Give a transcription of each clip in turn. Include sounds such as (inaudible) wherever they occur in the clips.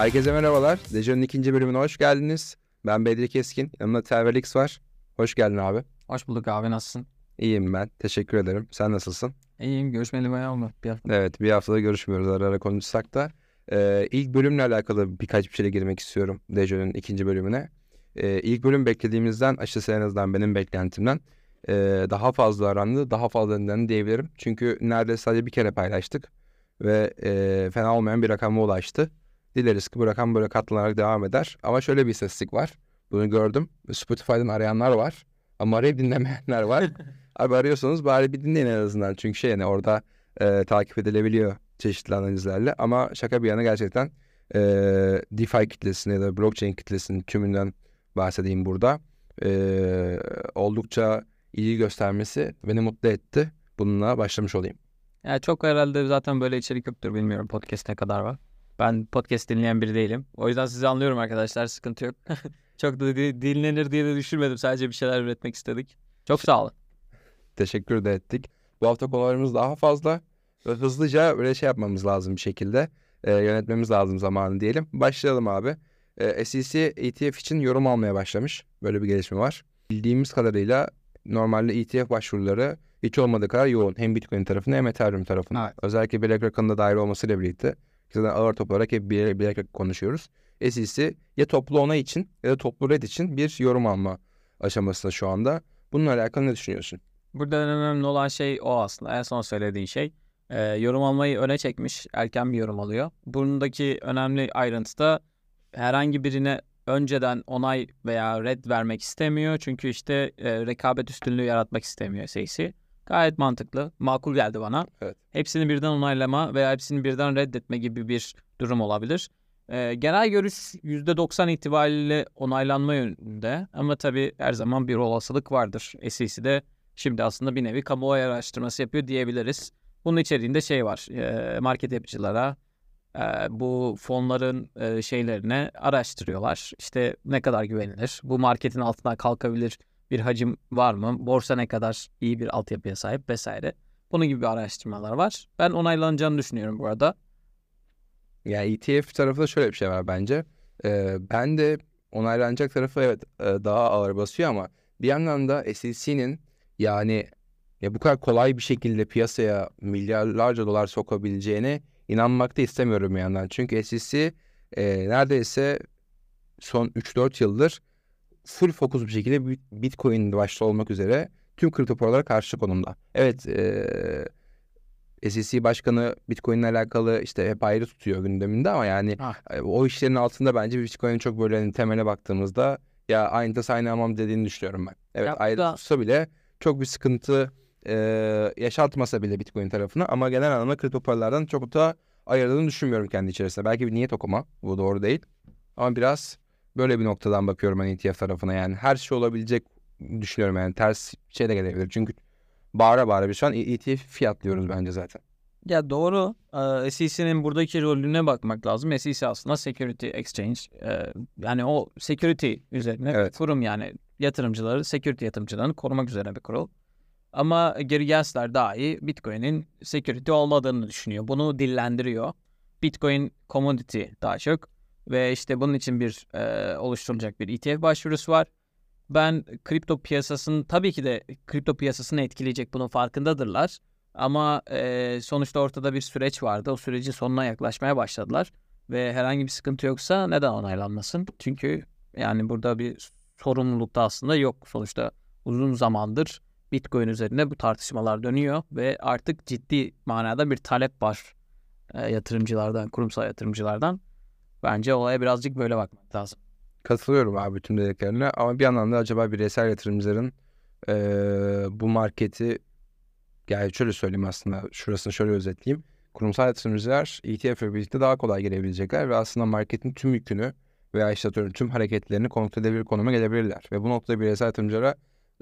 Herkese merhabalar. Dejan'ın ikinci bölümüne hoş geldiniz. Ben Bedri Keskin. Yanımda Tervelix var. Hoş geldin abi. Hoş bulduk abi nasılsın? İyiyim ben. Teşekkür ederim. Sen nasılsın? İyiyim görüşmeli bayağı oldu bir hafta. Evet bir haftada görüşmüyoruz ara ara konuşsak da. Ee, ilk bölümle alakalı birkaç bir şeyle girmek istiyorum Dejan'ın ikinci bölümüne. Ee, ilk bölüm beklediğimizden açıkçası en azından benim beklentimden e, daha fazla arandı. Daha fazla dinlendi diyebilirim. Çünkü neredeyse sadece bir kere paylaştık. Ve e, fena olmayan bir rakama ulaştı. Dileriz ki bu rakam böyle katlanarak devam eder. Ama şöyle bir istatistik var. Bunu gördüm. Spotify'dan arayanlar var. Ama arayıp dinlemeyenler var. (laughs) Abi arıyorsanız bari bir dinleyin en azından. Çünkü şey yani orada e, takip edilebiliyor çeşitli analizlerle. Ama şaka bir yana gerçekten e, DeFi kitlesini ya da blockchain kitlesinin tümünden bahsedeyim burada. E, oldukça ilgi göstermesi beni mutlu etti. Bununla başlamış olayım. Yani çok herhalde zaten böyle içerik yoktur bilmiyorum podcast ne kadar var. Ben podcast dinleyen biri değilim. O yüzden sizi anlıyorum arkadaşlar sıkıntı yok. (laughs) çok da di- dinlenir diye de düşünmedim. Sadece bir şeyler üretmek istedik. Çok sağ olun. Teşekkür de ettik. Bu hafta konularımız daha fazla. Ve hızlıca böyle şey yapmamız lazım bir şekilde. E, yönetmemiz lazım zamanı diyelim. Başlayalım abi. E, SEC ETF için yorum almaya başlamış. Böyle bir gelişme var. Bildiğimiz kadarıyla normalde ETF başvuruları hiç olmadığı kadar yoğun. Hem Bitcoin tarafında hem Ethereum tarafında. Evet. Özellikle BlackRock'ın da dahil olmasıyla birlikte. Zaten ağır top olarak hep bir BlackRock konuşuyoruz. SEC ya toplu onay için ya da toplu red için bir yorum alma aşamasında şu anda. Bununla alakalı ne düşünüyorsun? Burada önemli olan şey o aslında. En son söylediğin şey. Ee, yorum almayı öne çekmiş. Erken bir yorum alıyor. Bundaki önemli ayrıntı da herhangi birine önceden onay veya red vermek istemiyor. Çünkü işte e, rekabet üstünlüğü yaratmak istemiyor SEC. Gayet mantıklı. Makul geldi bana. Evet. Hepsini birden onaylama veya hepsini birden reddetme gibi bir durum olabilir. Ee, genel görüş %90 itibariyle onaylanma yönünde. Ama tabii her zaman bir olasılık vardır. SEC'de şimdi aslında bir nevi kamuoyu araştırması yapıyor diyebiliriz. Bunun içeriğinde şey var. e, market yapıcılara e, bu fonların e, şeylerine araştırıyorlar. İşte ne kadar güvenilir? Bu marketin altından kalkabilir bir hacim var mı? Borsa ne kadar iyi bir altyapıya sahip vesaire. Bunun gibi araştırmalar var. Ben onaylanacağını düşünüyorum bu arada. Yani ETF tarafında şöyle bir şey var bence. Ee, ben de onaylanacak tarafı evet e, daha ağır basıyor ama bir yandan da SEC'nin yani ya bu kadar kolay bir şekilde piyasaya milyarlarca dolar sokabileceğine inanmak da istemiyorum bir yandan. Çünkü SEC e, neredeyse son 3-4 yıldır full fokus bir şekilde Bit- Bitcoin başta olmak üzere tüm kripto paralara karşı konumda. Evet e, SEC başkanı Bitcoin'le alakalı işte hep ayrı tutuyor gündeminde ama yani Ah. e, o işlerin altında bence Bitcoin'in çok böyle hani temele baktığımızda ya aynı tas aynı hamam dediğini düşünüyorum ben. Evet Ya ayrı da- tutsa bile çok bir sıkıntı e, yaşatmasa bile Bitcoin tarafına ama genel anlamda kripto paralardan çok da ayırdığını düşünmüyorum kendi içerisinde. Belki bir niyet okuma bu doğru değil ama biraz böyle bir noktadan bakıyorum ben ETF tarafına yani her şey olabilecek düşünüyorum yani ters şey de gelebilir çünkü bağıra bağıra bir şu an ETF fiyatlıyoruz bence zaten. Ya doğru. Ee, SEC'nin buradaki rolüne bakmak lazım. SEC aslında Security Exchange. Ee, yani o security üzerine Evet. kurum yani yatırımcıları, security yatırımcılarını korumak üzerine bir kurul. Ama Gary Gensler dahi Bitcoin'in security olmadığını düşünüyor. Bunu dillendiriyor. Bitcoin commodity daha çok ve işte bunun için bir e, oluşturulacak bir ETF başvurusu var. Ben kripto piyasasının tabii ki de kripto piyasasını etkileyecek bunun farkındadırlar. Ama e, sonuçta ortada bir süreç vardı. O sürecin sonuna yaklaşmaya başladılar. Ve herhangi bir sıkıntı yoksa neden onaylanmasın? Çünkü yani burada bir sorumluluk da aslında yok. Sonuçta uzun zamandır Bitcoin üzerinde bu tartışmalar dönüyor ve artık ciddi manada bir talep var e, yatırımcılardan, kurumsal yatırımcılardan. Bence olaya birazcık böyle bakmak lazım. Katılıyorum abi tüm dediklerine ama bir yandan da acaba bireysel yatırımcıların eee, bu marketi yani şöyle söyleyeyim aslında şurasını şöyle özetleyeyim. Kurumsal yatırımcılar ETF ile birlikte daha kolay girebilecekler ve aslında marketin tüm yükünü veya atıyorum tüm hareketlerini kontrol edebilir konuma gelebilirler. Ve bu noktada bireysel yatırımcılara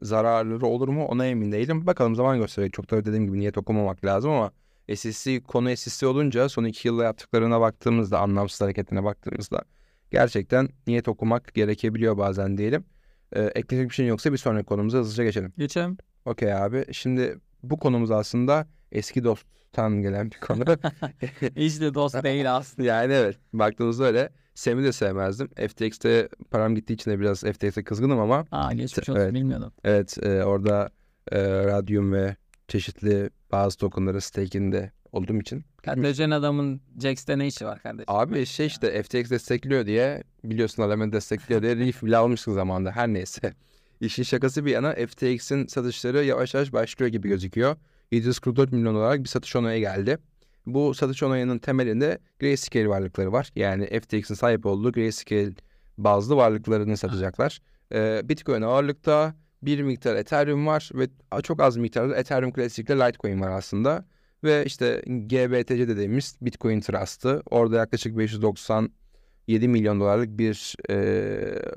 zararları olur mu ona emin değilim. Bakalım zaman gösterecek. Çok da dediğim gibi niyet okumamak lazım ama SEC konu SEC olunca son iki yılda yaptıklarına baktığımızda anlamsız hareketine baktığımızda gerçekten niyet okumak gerekebiliyor bazen diyelim. Ee, ekleyecek bir şey yoksa bir sonraki konumuza hızlıca geçelim. Geçelim. Okey abi. Şimdi bu konumuz aslında eski dosttan gelen bir konu. (laughs) Hiç de dost değil aslında. yani evet baktığımızda öyle. Sam'i de sevmezdim. FTX'te param gittiği için de biraz FTX'e kızgınım ama Aa geçmiş olsun Evet. bilmiyordum. evet e, orada e, Radium ve çeşitli bazı tokenları stake'inde olduğum için. Kardeşen adamın Jax'te ne işi var kardeşim? Abi şey işte FTX destekliyor diye biliyorsun Alameda destekliyor diye Reef bile almıştık zamanında her neyse. İşin şakası bir yana FTX'in satışları yavaş yavaş başlıyor gibi gözüküyor. 744 milyon olarak bir satış onayı geldi. Bu satış onayının temelinde Grayscale varlıkları var. Yani FTX'in sahip olduğu Grayscale bazlı varlıklarını satacaklar. Ee, Bitcoin ağırlıkta bir miktar Ethereum var ve çok az miktarda Ethereum Classic ile Litecoin var aslında. Ve işte GBTC dediğimiz Bitcoin Trust'ı orada yaklaşık 597 milyon dolarlık bir e,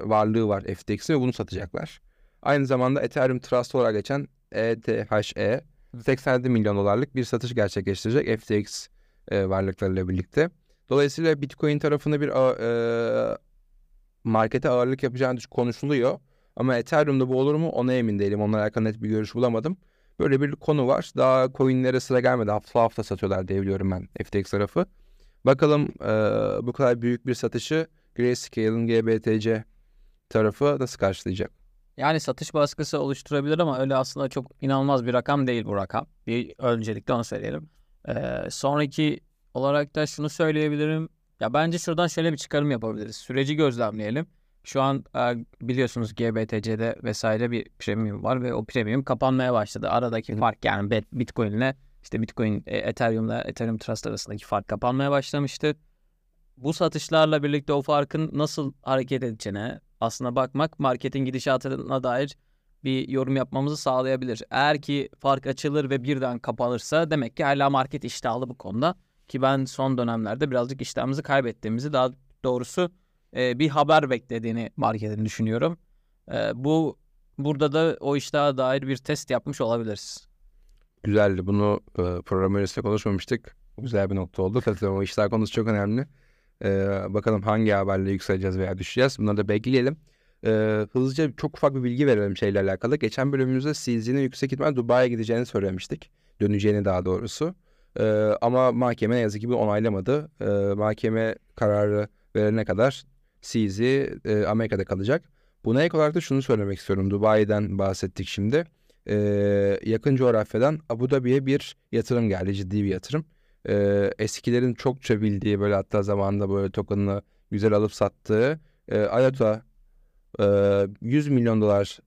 varlığı var FTX'in ve bunu satacaklar. Aynı zamanda Ethereum Trust olarak geçen E ETHE 87 milyon dolarlık bir satış gerçekleştirecek FTX e, varlıklarıyla birlikte. Dolayısıyla Bitcoin tarafında bir e, markete ağırlık yapacağını konuşuluyor. Ama Ethereum'da bu olur mu ona emin değilim. Onunla alakalı net bir görüş bulamadım. Böyle bir konu var. Daha coinlere sıra gelmedi. Hafta hafta satıyorlar diye biliyorum ben FTX tarafı. Bakalım e, bu kadar büyük bir satışı Grayscale'ın GBTC tarafı nasıl karşılayacak? Yani satış baskısı oluşturabilir ama öyle aslında çok inanılmaz bir rakam değil bu rakam. Bir öncelikle onu söyleyelim. Ee, sonraki olarak da şunu söyleyebilirim. Ya bence şuradan şöyle bir çıkarım yapabiliriz. Süreci gözlemleyelim. Şu an e, biliyorsunuz GBTC'de vesaire bir premium var ve o premium kapanmaya başladı. Aradaki fark yani Bitcoin ile işte Bitcoin e, Ethereum'la Ethereum Trust arasındaki fark kapanmaya başlamıştı. Bu satışlarla birlikte o farkın nasıl hareket edeceğine aslına bakmak marketin gidişatına dair bir yorum yapmamızı sağlayabilir. Eğer ki fark açılır ve birden kapanırsa demek ki hala market iştahlı bu konuda. Ki ben son dönemlerde birazcık iştahımızı kaybettiğimizi daha doğrusu e, bir haber beklediğini marketin düşünüyorum. E, bu burada da o iştaha dair bir test yapmış olabiliriz. Güzeldi. Bunu e, program öncesinde konuşmamıştık. Güzel bir nokta oldu. Katılıyorum. O işler konusu çok önemli. E, bakalım hangi haberle yükseleceğiz veya düşeceğiz. Bunları da bekleyelim. E, hızlıca çok ufak bir bilgi verelim şeyle alakalı. Geçen bölümümüzde CZ'nin yüksek ihtimal Dubai'ye gideceğini söylemiştik. Döneceğini daha doğrusu. E, ama mahkeme ne yazık ki bunu onaylamadı. E, mahkeme kararı verene kadar CZ e, Amerika'da kalacak. Buna ek olarak da şunu söylemek istiyorum. Dubai'den bahsettik şimdi. E, yakın coğrafyadan Abu Dhabi'ye bir yatırım geldi. Ciddi bir yatırım. E, eskilerin çokça bildiği böyle hatta zamanında böyle token'ını güzel alıp sattığı e, IOTA e, 100 milyon dolar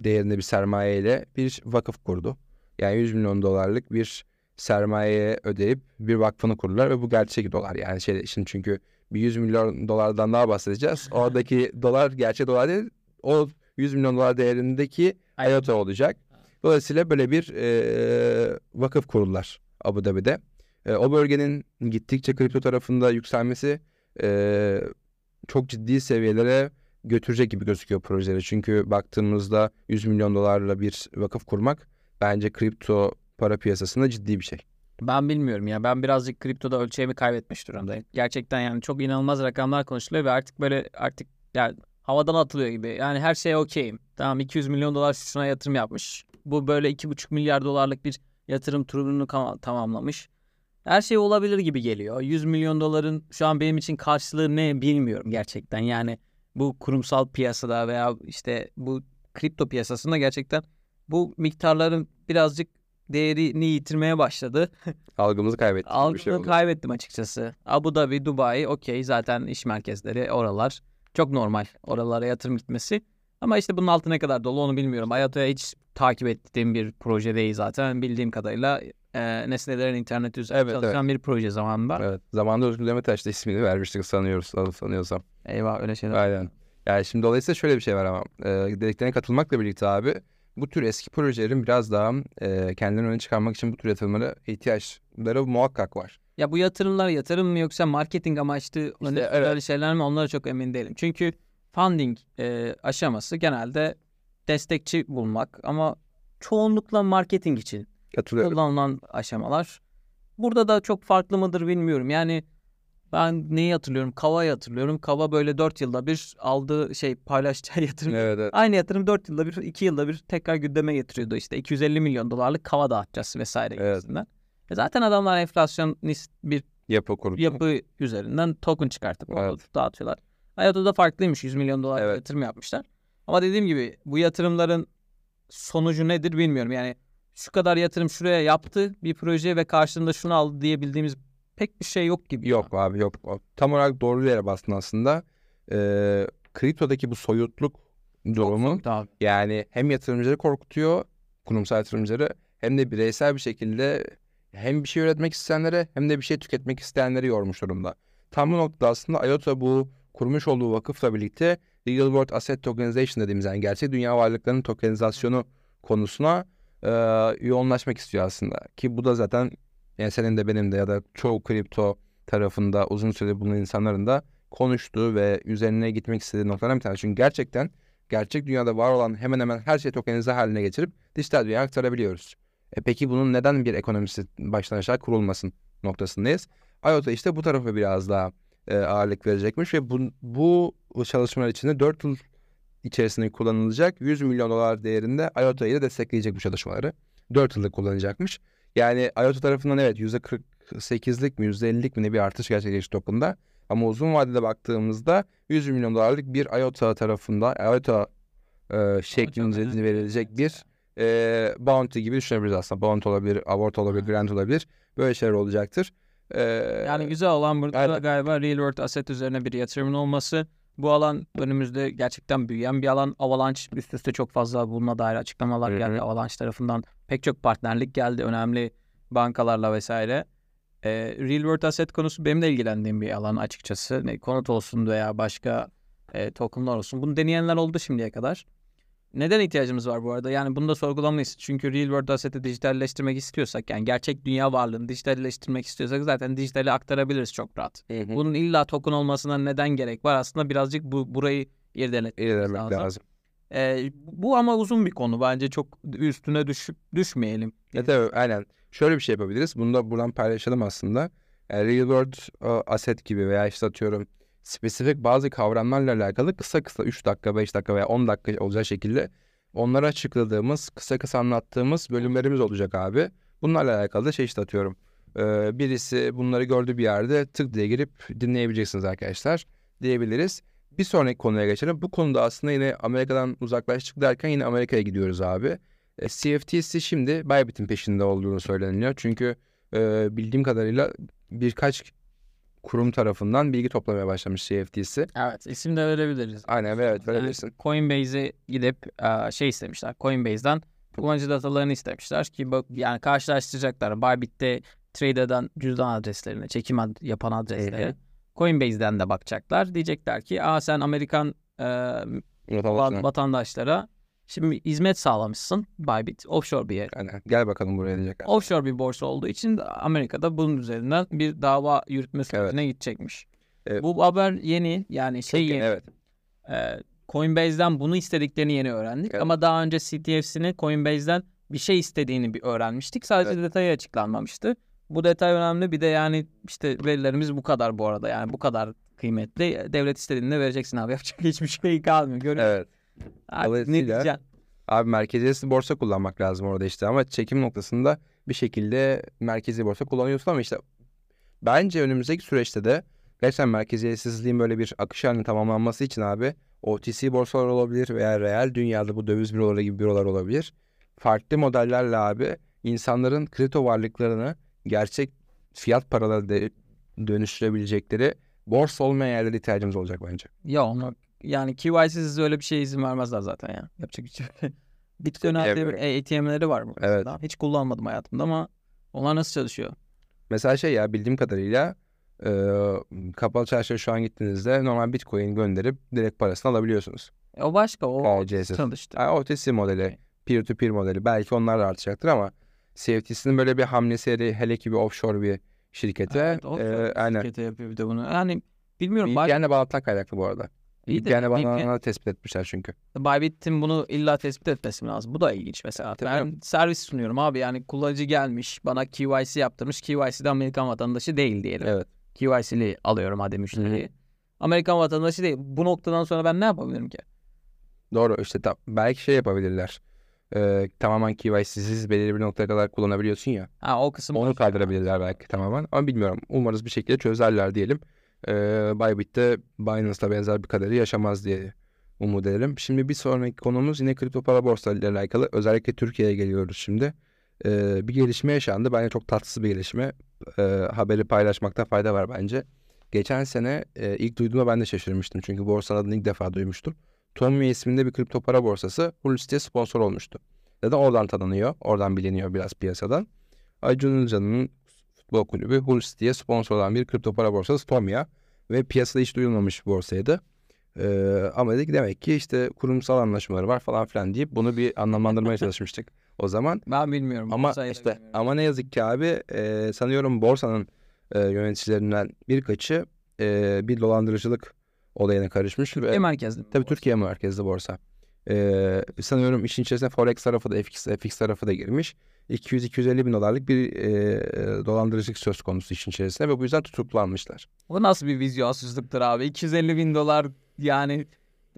değerinde bir sermaye ile bir vakıf kurdu. Yani 100 milyon dolarlık bir sermayeye ödeyip bir vakfını kurdular ve bu gerçek dolar. Yani şey işin çünkü bir 100 milyon dolardan daha bahsedeceğiz. Oradaki dolar gerçek dolar değil. O 100 milyon dolar değerindeki IOTA olacak. Dolayısıyla böyle bir e, vakıf kurdular Abu Dhabi'de. E, o bölgenin gittikçe kripto tarafında yükselmesi e, çok ciddi seviyelere götürecek gibi gözüküyor projeleri. Çünkü baktığımızda 100 milyon dolarla bir vakıf kurmak bence kripto para piyasasında ciddi bir şey. Ben bilmiyorum ya. Ben birazcık kriptoda ölçeğimi kaybetmiş durumdayım. Gerçekten yani çok inanılmaz rakamlar konuşuluyor ve artık böyle artık yani havadan atılıyor gibi. Yani her şey okeyim. Tamam 200 milyon dolar şuna yatırım yapmış. Bu böyle 2,5 milyar dolarlık bir yatırım turunu tamamlamış. Her şey olabilir gibi geliyor. 100 milyon doların şu an benim için karşılığı ne bilmiyorum gerçekten. Yani bu kurumsal piyasada veya işte bu kripto piyasasında gerçekten bu miktarların birazcık değerini yitirmeye başladı. (laughs) Algımızı kaybettik. Algımı şey oldu. kaybettim açıkçası. Abu Dhabi, Dubai okey zaten iş merkezleri oralar. Çok normal oralara yatırım gitmesi. Ama işte bunun altı ne kadar dolu onu bilmiyorum. Ayato'ya hiç takip ettiğim bir proje değil zaten. Bildiğim kadarıyla e, nesnelerin internet üzerinde Evet, çalışan bir proje zamanında. Evet. Zamanında Özgür Demirtaş da ismini vermiştik sanıyoruz, sanıyorsam. Eyvah öyle şeyler. Aynen. Yani şimdi dolayısıyla şöyle bir şey var ama e, dediklerine katılmakla birlikte abi bu tür eski projelerin biraz daha e, kendilerini öne çıkarmak için bu tür yatırımlara ihtiyaçları muhakkak var. Ya bu yatırımlar yatırım mı yoksa marketing amaçlı hani evet. şeyler mi onlara çok emin değilim. Çünkü funding e, aşaması genelde destekçi bulmak ama çoğunlukla marketing için kullanılan aşamalar. Burada da çok farklı mıdır bilmiyorum. Yani ben neyi hatırlıyorum? Kava'yı hatırlıyorum. Kava böyle 4 yılda bir aldığı şey paylaşacağı (laughs) yatırım. Evet, evet. Aynı yatırım 4 yılda bir, 2 yılda bir tekrar gündeme getiriyordu. İşte 250 milyon dolarlık kava dağıtacağız vesaire Evet. gibisinden. E zaten adamlar enflasyonist bir Yapı kurdu. yapı üzerinden token çıkartıp Evet. dağıtıyorlar. IOTA'da farklıymış. 100 milyon dolar Evet. yatırım yapmışlar. Ama dediğim gibi bu yatırımların sonucu nedir bilmiyorum. Yani şu kadar yatırım şuraya yaptı bir proje ve karşılığında şunu aldı diyebildiğimiz pek bir şey yok gibi. Yok abi yok. Tam olarak doğru yere bastın aslında. Ee, kriptodaki bu soyutluk durumu yani hem yatırımcıları korkutuyor, kurumsal yatırımcıları hem de bireysel bir şekilde hem bir şey üretmek isteyenlere hem de bir şey tüketmek isteyenleri yormuş durumda. Tam bu noktada aslında IOTA bu kurmuş olduğu vakıfla birlikte Real World Asset Tokenization dediğimiz yani gerçek dünya varlıklarının tokenizasyonu konusuna e, yoğunlaşmak istiyor aslında. Ki bu da zaten yani senin de benim de ya da çoğu kripto tarafında uzun süre bulunan insanların da konuştuğu ve üzerine gitmek istediği noktalardan bir tanesi. Çünkü gerçekten gerçek dünyada var olan hemen hemen her şeyi tokenize haline getirip dijital dünyaya aktarabiliyoruz. E peki bunun neden bir ekonomisi baştan aşağı kurulmasın noktasındayız. IOTA işte bu tarafa biraz daha e, ağırlık verecekmiş ve bu, bu çalışmalar içinde 4 yıl içerisinde kullanılacak 100 milyon dolar değerinde IOTA ile destekleyecek bu çalışmaları. 4 yılda kullanacakmış. Yani IOTA tarafından evet %48'lik mi %50'lik mi ne bir artış gerçekleşti token'da. Ama uzun vadede baktığımızda 100 milyon dolarlık bir IOTA tarafında IOTA e, şeklinde önemli. verilecek bir e, bounty gibi düşünebiliriz aslında. Bounty olabilir, award olabilir, grant olabilir. Böyle şeyler olacaktır. E, Yani güzel olan burada Aynen. galiba real world asset üzerine bir yatırımın olması. Bu alan önümüzde gerçekten büyüyen bir alan. Avalanche üst üste çok fazla bununla dair açıklamalar Hı hı. geldi. Avalanche tarafından pek çok partnerlik geldi. Önemli bankalarla vesaire. Ee, real world asset konusu benim de ilgilendiğim bir alan açıkçası. Ne, konut olsun veya başka e, tokenlar olsun. Bunu deneyenler oldu şimdiye kadar. Neden ihtiyacımız var bu arada? Yani bunu da sorgulamalıyız. Çünkü real world asset'i dijitalleştirmek istiyorsak yani gerçek dünya varlığını dijitalleştirmek istiyorsak zaten dijitale aktarabiliriz çok rahat. hı hı. Bunun illa token olmasına neden gerek var? Aslında birazcık bu burayı İlerlemek lazım. lazım. Ee, bu ama uzun bir konu. Bence çok üstüne düşüp düşmeyelim. Evet, evet aynen. Şöyle bir şey yapabiliriz. Bunu da buradan paylaşalım aslında. Yani real world e, asset gibi veya işte atıyorum spesifik bazı kavramlarla alakalı kısa kısa 3 dakika, 5 dakika veya 10 dakika olacak şekilde onları açıkladığımız, kısa kısa anlattığımız bölümlerimiz olacak abi. Bunlarla alakalı da şey işte atıyorum. Ee, birisi bunları gördüğü bir yerde tık diye girip dinleyebileceksiniz arkadaşlar diyebiliriz. Bir sonraki konuya geçelim. Bu konuda aslında yine Amerika'dan uzaklaştık derken yine Amerika'ya gidiyoruz abi. E, CFTC şimdi Bybit'in peşinde olduğunu söyleniyor. Çünkü e, bildiğim kadarıyla birkaç kurum tarafından bilgi toplamaya başlamış CFTC. Evet, isim de verebiliriz. Aynen evet Yani verebilirsin. Coinbase'e gidip e, şey istemişler. Coinbase'den kullanıcı datalarını istemişler ki bak yani karşılaştıracaklar. Bybit'te trade eden cüzdan adreslerini, çekim ad- yapan adresleri. Coinbase'den de bakacaklar. Diyecekler ki aa sen Amerikan e, vatandaşlara şimdi hizmet sağlamışsın. Bybit offshore bir yer. Aynen. Gel bakalım buraya diyecek. Offshore bir borsa olduğu için Amerika'da bunun üzerinden bir dava yürütme sürecine gidecekmiş. Evet. Bu haber yeni yani şey Çok- yeni. Evet. Ee, Coinbase'den bunu istediklerini yeni öğrendik. Evet. Ama daha önce CTF'sini Coinbase'den bir şey istediğini bir öğrenmiştik. Sadece Evet. detayı açıklanmamıştı. Bu detay önemli. Bir de yani işte verilerimiz bu kadar bu arada. Yani bu kadar kıymetli. Devlet istediğinde vereceksin abi. (laughs) Yapacak hiçbir şey kalmıyor. Görün. Evet. Ne diyeceksin? Abi merkeziyetsiz borsa kullanmak lazım orada işte ama çekim noktasında bir şekilde merkezi borsa kullanıyorsun ama işte bence önümüzdeki süreçte de gerçekten merkeziyetsizliğin böyle bir akış halinin tamamlanması için abi OTC borsalar olabilir veya reel dünyada bu döviz büroları gibi bürolar olabilir. Farklı modellerle abi insanların kripto varlıklarını gerçek fiyat paraları de dönüştürebilecekleri borsa olmayan yerlere ihtiyacımız olacak bence. Ya onu yani KYC'siz öyle bir şey izin vermezler zaten ya. Yapacak bir şey. (laughs) Bitcoin. ATM'leri var burada. Evet. Hiç kullanmadım hayatımda ama onlar nasıl çalışıyor? Mesela şey ya bildiğim kadarıyla e, kapalı çarşıya şu an gittiğinizde normal bitcoin gönderip direkt parasını alabiliyorsunuz. E, o başka o KC'siz. çalıştı. Yani OTC modeli, peer to peer modeli belki onlar da artacaktır ama CFTC'nin böyle bir hamlesi hele- ki bir offshore bir şirkete Evet, o e, aynen. şirketi yapıyor bir de bunu. Yani bilmiyorum. Bay- VPN'le bağlantıdan kaynaklı bu arada. İyi de VPN'le VPN bağlananları tespit etmişler çünkü. Bybit'in bunu illa tespit etmesi lazım? Bu da ilginç mesela. Tabii ben canım. servis sunuyorum abi. Yani kullanıcı gelmiş bana KYC yaptırmış. KYC'de Amerikan vatandaşı değil diyelim. Evet. KYC'li alıyorum hadi müşteriyi. Amerikan vatandaşı değil. Bu noktadan sonra ben ne yapabilirim ki? Doğru işte ta- belki şey yapabilirler. E, tamamen KYC'siz belirli bir noktaya kadar kullanabiliyorsun ya. Ha o kısım Onu boş. kaldırabilirler belki tamamen ama bilmiyorum. Umarız bir şekilde çözerler diyelim. E, Bybit de Binance'la benzer bir kaderi yaşamaz diye umut edelim. Şimdi bir sonraki konumuz yine kripto para borsalarıyla alakalı. Özellikle Türkiye'ye geliyoruz şimdi. E, bir gelişme yaşandı. Bence çok tatsız bir gelişme. E, haberi paylaşmakta fayda var bence. Geçen sene e, ilk duyduğumda ben de şaşırmıştım. Çünkü borsanın adını ilk defa duymuştum. Tommy isminde bir kripto para borsası Hulusi'ye sponsor olmuştu. Zaten oradan tanınıyor. Oradan biliniyor biraz piyasadan. Acun Ilıcalı'nın futbol kulübü Hulusi diye sponsor olan bir kripto para borsası Tomia. Ve piyasada hiç duyulmamış bir borsaydı. Ee, ama dedik demek ki işte kurumsal anlaşmaları var falan filan deyip bunu bir anlamlandırmaya (laughs) çalışmıştık o zaman. Ben bilmiyorum. Ama işte bilmiyorum. ama ne yazık ki abi e, sanıyorum borsanın e, yöneticilerinden birkaçı e, bir dolandırıcılık olayına karışmış ve Türkiye merkezli. tabii borsa? Türkiye merkezli borsa. E, sanıyorum işin içerisine forex tarafı da FX, FX tarafı da girmiş. 200-250 bin dolarlık bir e, dolandırıcılık söz konusu işin içerisinde ve bu yüzden tutuklanmışlar. O nasıl bir vizyonsuzluktur abi? 250 bin dolar yani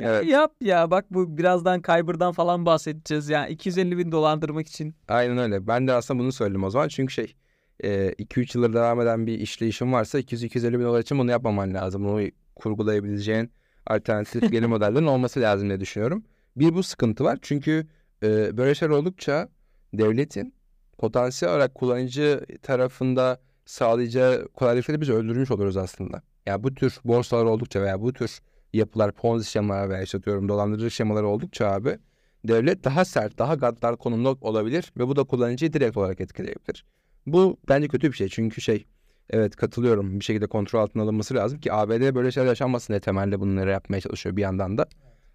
Evet. (laughs) yap ya bak bu birazdan Kyber'dan falan bahsedeceğiz ya 250 bin dolandırmak için Aynen öyle. Ben de aslında bunu söyledim o zaman. Çünkü şey 2-3 yıldır devam eden bir işleyişin varsa 200-250 bin dolar için bunu yapmaman lazım. Bunu kurgulayabileceğin alternatif (laughs) gelir modellerin olması lazım diye düşünüyorum. Bir bu sıkıntı var. Çünkü e, böyle şeyler oldukça devletin potansiyel olarak kullanıcı tarafında sağlayacağı kolaylıkları biz öldürmüş oluruz aslında. Yani bu tür borsalar oldukça veya bu tür yapılar, ponzi şemaları veya işte diyorum dolandırıcı şemaları oldukça abi devlet daha sert, daha gaddar konumda olabilir ve bu da kullanıcıyı direkt olarak etkileyebilir. Bu bence kötü bir şey çünkü şey evet katılıyorum bir şekilde kontrol altına alınması lazım ki ABD böyle şeyler yaşanmasın diye temelde bunları yapmaya çalışıyor bir yandan da.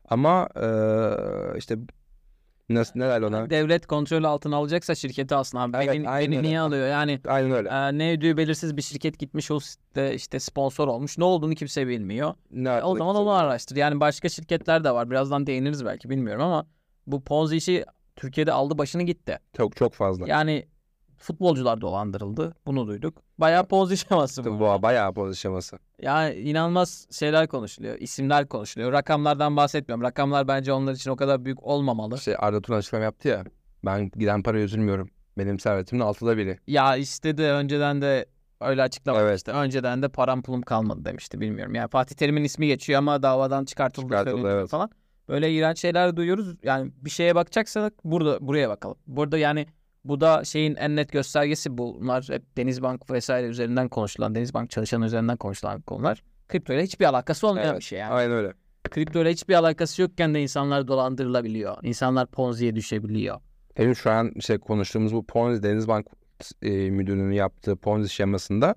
Ama eee, işte nasıl neler ona devlet kontrolü altına alacaksa şirketi abi. Evet, beni, aynen beni öyle. niye alıyor yani aynen öyle. e, ne ödüğü belirsiz bir şirket gitmiş o site işte sponsor olmuş ne olduğunu kimse bilmiyor. Ne E, o zaman onu araştır yani başka şirketler de var birazdan değiniriz belki bilmiyorum ama bu Ponzi işi Türkiye'de aldı başını gitti. Çok çok fazla. Yani futbolcular dolandırıldı. Bunu duyduk. Bayağı Ponzi şeması bu. Bu bayağı poz şeması. Yani inanılmaz şeyler konuşuluyor. isimler konuşuluyor. Rakamlardan bahsetmiyorum. Rakamlar bence onlar için o kadar büyük olmamalı. İşte Arda Turan açıklama yaptı ya. Ben giden paraya üzülmüyorum. Benim servetimin altıda biri. Ya istedi önceden de öyle açıklamıştı. Evet. Önceden de param pulum kalmadı demişti bilmiyorum. Yani Fatih Terim'in ismi geçiyor ama davadan çıkartıldı, Çıkartıldı, evet. falan. Böyle iğrenç şeyler duyuyoruz. Yani bir şeye bakacaksak burada buraya bakalım. Burada yani bu da şeyin en net göstergesi bunlar hep Denizbank vesaire üzerinden konuşulan, Denizbank çalışanı üzerinden konuşulan konular. Kripto ile hiçbir alakası olmayan Evet, bir şey yani. Aynen öyle. Kripto ile hiçbir alakası yokken de insanlar dolandırılabiliyor. İnsanlar Ponzi'ye düşebiliyor. Benim şu an işte konuştuğumuz bu Ponzi Denizbank e, müdürünün yaptığı Ponzi şemasında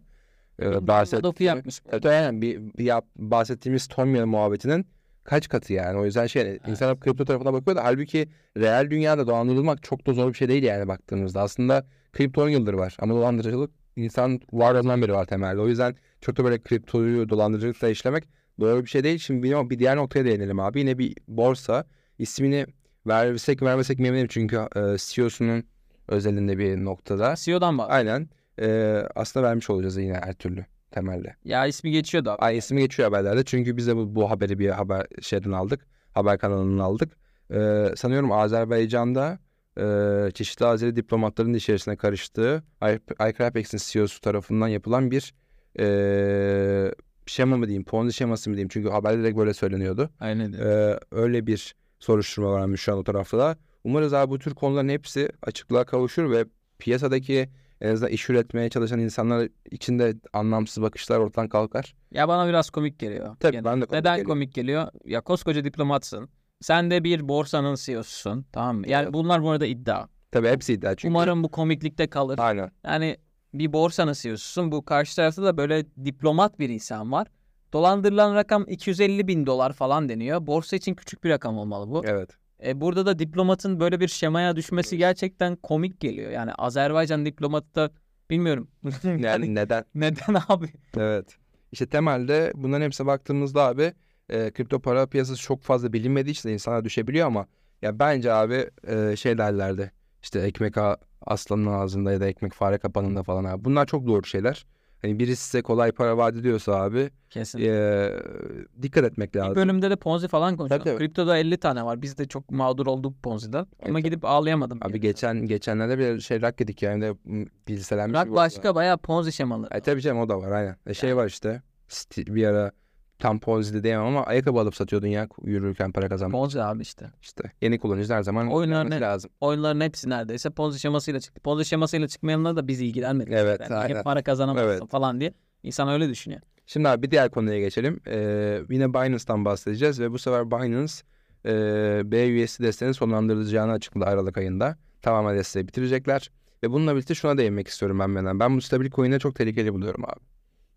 e, Adolf'u yapmış. Evet, aynen bir, bir yap, bahsettiğimiz Tomya muhabbetinin kaç katı yani. O yüzden şey insanlar kripto tarafına bakıyor da halbuki real dünyada dolandırılmak çok da zor bir şey değil yani baktığımızda. Aslında kripto 10 yıldır var ama dolandırıcılık insan varlığından beri var temelde. O yüzden çok da böyle kriptoyu dolandırıcılıkla işlemek doğru bir şey değil. Şimdi bir, bir diğer noktaya değinelim abi. Yine bir borsa ismini versek vermesek mi eminim çünkü e, CEO'sunun özelinde bir noktada. CEO'dan bahsediyor. Aynen. E, aslında vermiş olacağız yine her türlü temelde. Ya ismi geçiyor da. Ay ismi geçiyor haberlerde çünkü biz de bu, bu haberi bir haber şeyden aldık. Haber kanalından aldık. Ee, sanıyorum Azerbaycan'da e, çeşitli Azeri diplomatların içerisine karıştığı iCrapex'in CEO'su tarafından yapılan bir e, şema mı diyeyim, Ponzi şeması mı diyeyim. Çünkü haberde direkt böyle söyleniyordu. Aynen. Ee, öyle bir soruşturma varmış şu an o tarafta da. Umarız abi bu tür konuların hepsi açıklığa kavuşur ve piyasadaki en azından iş üretmeye çalışan insanlar için de anlamsız bakışlar ortadan kalkar. Ya bana biraz komik geliyor. Tabii Gene. ben de komik Neden geliyor. komik geliyor? Ya koskoca diplomatsın. Sen de bir borsanın CEO'susun. Tamam mı? Yani Evet. bunlar bu arada iddia. Tabii hepsi iddia çünkü. Umarım bu komiklikte kalır. Aynen. Yani bir borsanın CEO'susun. Bu karşı tarafta da böyle diplomat bir insan var. Dolandırılan rakam 250 bin dolar falan deniyor. Borsa için küçük bir rakam olmalı bu. Evet. E, burada da diplomatın böyle bir şemaya düşmesi gerçekten komik geliyor. Yani Azerbaycan diplomatı da bilmiyorum. (laughs) (laughs) Yani neden? neden abi? Evet. İşte temelde bunların hepsine baktığımızda abi e, kripto para piyasası çok fazla bilinmediği için de insanlar düşebiliyor ama ya bence abi e, şey derlerdi işte ekmek aslanın ağzında ya da ekmek fare kapanında falan abi. Bunlar çok doğru şeyler. Hani birisi size kolay para vaat ediyorsa abi Kesin. e, dikkat etmek lazım. bölümde de Ponzi falan konuşalım. Tabii, tabii. Kriptoda 50 tane var. Biz de çok mağdur olduk Ponzi'den. Ama Evet, gidip ağlayamadım. Abi yani. geçen geçenlerde bir şey rak yedik yani de bilselenmiş Rak başka bayağı Ponzi şemaları. E tabii canım o da var aynen. E, şey var işte bir ara tam Ponzi'de diyemem ama ayakkabı alıp satıyordun ya yürürken para kazanmak. Ponzi abi işte. İşte yeni kullanıcılar her zaman Oyunlar bilmesi ne- lazım. Oyunların hepsi neredeyse Ponzi şemasıyla çıktı. Ponzi şemasıyla çıkmayanlar da bizi ilgilenmedi. Evet, Yani aynen. hep para kazanamazsın Evet. falan diye. İnsan öyle düşünüyor. Şimdi abi bir diğer konuya geçelim. Ee, yine Binance'dan bahsedeceğiz ve bu sefer Binance e, BUSD desteğini sonlandırılacağını açıkladı Aralık ayında. Tamamen desteği bitirecekler. Ve bununla birlikte şuna değinmek istiyorum ben benden. Ben bu stabil coin'i çok tehlikeli buluyorum abi.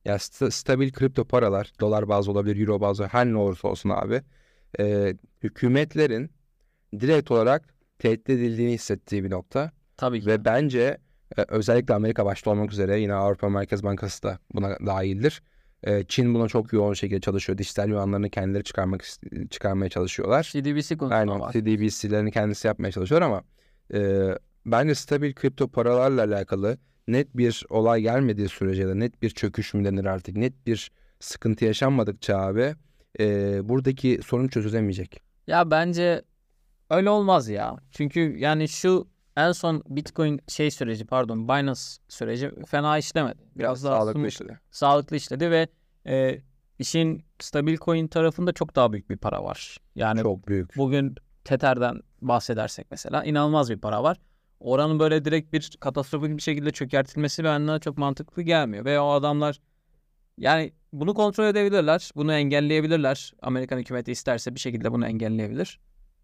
Ya sta- stabil kripto paralar, dolar bazlı olabilir, euro bazlı her ne olursa olsun abi. e, hükümetlerin direkt olarak tehdit edildiğini hissettiği bir nokta. Tabii ki. Ve bence e, özellikle Amerika başta olmak üzere yine Avrupa Merkez Bankası da buna dahildir. E, Çin buna çok yoğun şekilde çalışıyor. Dijital yuanlarını kendileri çıkarmak çıkarmaya çalışıyorlar. CDBC konusunda Aynen var. CDBC'lerini kendisi yapmaya çalışıyor ama e, bence stabil kripto paralarla alakalı net bir olay gelmediği sürece de net bir çöküş mü denir artık net bir sıkıntı yaşanmadıkça abi e, buradaki sorun çözülemeyecek. Ya bence öyle olmaz ya. Çünkü yani şu en son Bitcoin şey süreci pardon Binance süreci fena işlemedi. Biraz daha sağlıklı smooth, işleri. sağlıklı işledi ve e, işin stabil coin tarafında çok daha büyük bir para var. Yani Çok büyük. bugün Tether'den bahsedersek mesela inanılmaz bir para var. Oranın böyle direkt bir katastrofik bir şekilde çökertilmesi bana çok mantıklı gelmiyor. Ve o adamlar yani bunu kontrol edebilirler. Bunu engelleyebilirler. Amerikan hükümeti isterse bir şekilde bunu engelleyebilir.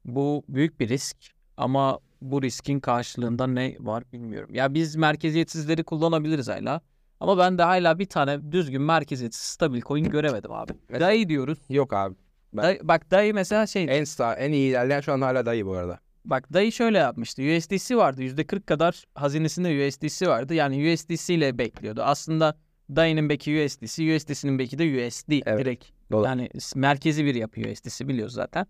Bu büyük bir risk ama bu riskin karşılığında ne var bilmiyorum. Ya biz merkeziyetsizleri kullanabiliriz hala. Ama ben de hala bir tane düzgün merkeziyetsiz stabil coin göremedim abi. Mesela- Dayı diyoruz. Yok abi. Ben- Dayı, bak dayı mesela şey En star, en iyi ilerleyen şu an hala dayı bu arada. Bak dayı şöyle yapmıştı. USDC vardı. %40 kadar hazinesinde USDC vardı. Yani USDC ile bekliyordu. Aslında dayının beki USDC, USDC'nin beki de USD Evet, direkt. dolar. Yani merkezi bir yapıyor USDC biliyoruz zaten.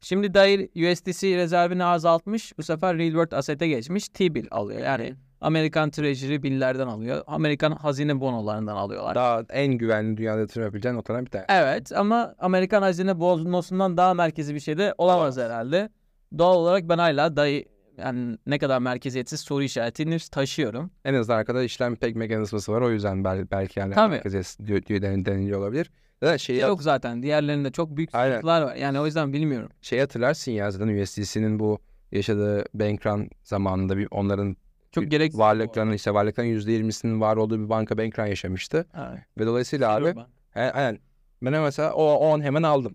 Şimdi dayı USDC rezervini azaltmış. Bu sefer Real World Asset'e geçmiş. T-bill alıyor. Yani Amerikan Treasury bill'lerden alıyor. Amerikan hazine bonolarından alıyorlar. Daha en güvenli dünyada yatırım yapabileceğin noktadan bir tane. Evet ama Amerikan hazine bonosundan daha merkezi bir şey de olamaz herhalde. Doğal olarak ben hala dayı yani ne kadar merkeziyetsiz soru işaretini taşıyorum. En azından arkada işlem pek mekanizması var. O yüzden bel- belki yani Tabii. merkeziyetsiz diyor, diyor den- deniliyor olabilir. Zaten şeyi, Yok zaten diğerlerinde çok büyük Aynen. sıkıntılar var. Yani o yüzden bilmiyorum. şey hatırlarsın ya zaten USDC'nin bu yaşadığı bank run zamanında bir onların Çok gereksiz. varlıklarının işte varlıkların %20'sinin var olduğu bir banka bank run yaşamıştı. Evet. Ve dolayısıyla abi he, aynen ben mesela o, o an hemen aldım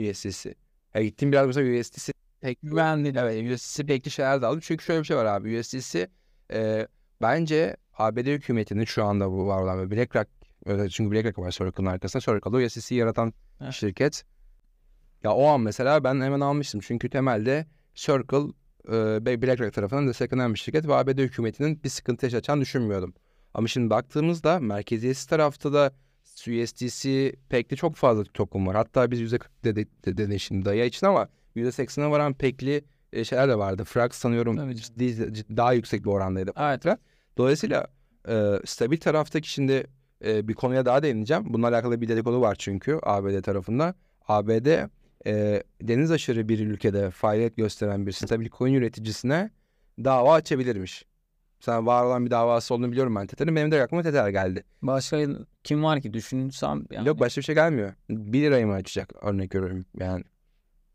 USDC. Ya gittim biraz mesela USDC pek Güvenli. Evet USDC bekli şeyler de aldım. Çünkü şöyle bir şey var abi. USDC e, bence ABD hükümetinin şu anda bu var olan BlackRock çünkü BlackRock var Circle'ın arkasında. Circle'da USDC'yi yaratan Evet. şirket. Ya o an mesela ben hemen almıştım. Çünkü temelde Circle e, BlackRock tarafından desteklenen bir şirket ve ABD hükümetinin bir sıkıntı yaşatacağını düşünmüyordum. Ama şimdi baktığımızda merkeziyetsiz tarafta da USDC pekli çok fazla token var. Hatta biz %40 dedik de, dedi şimdi daya için ama %80'e varan pekli e, şeyler de vardı. Frax sanıyorum Tabii ciddi, ciddi- daha yüksek bir orandaydı. Evet. Dolayısıyla e, stabil taraftaki şimdi e, bir konuya daha değineceğim. Bununla alakalı bir dedikodu var çünkü ABD tarafında. ABD e, deniz aşırı bir ülkede faaliyet gösteren bir stabil coin üreticisine dava açabilirmiş. Sen var olan bir davası olduğunu biliyorum ben Tether'in. Benim de aklıma Tether geldi. Başka kim var ki düşünsem yani. Yok başka bir şey gelmiyor. 1 lirayı mı açacak örnek veriyorum yani.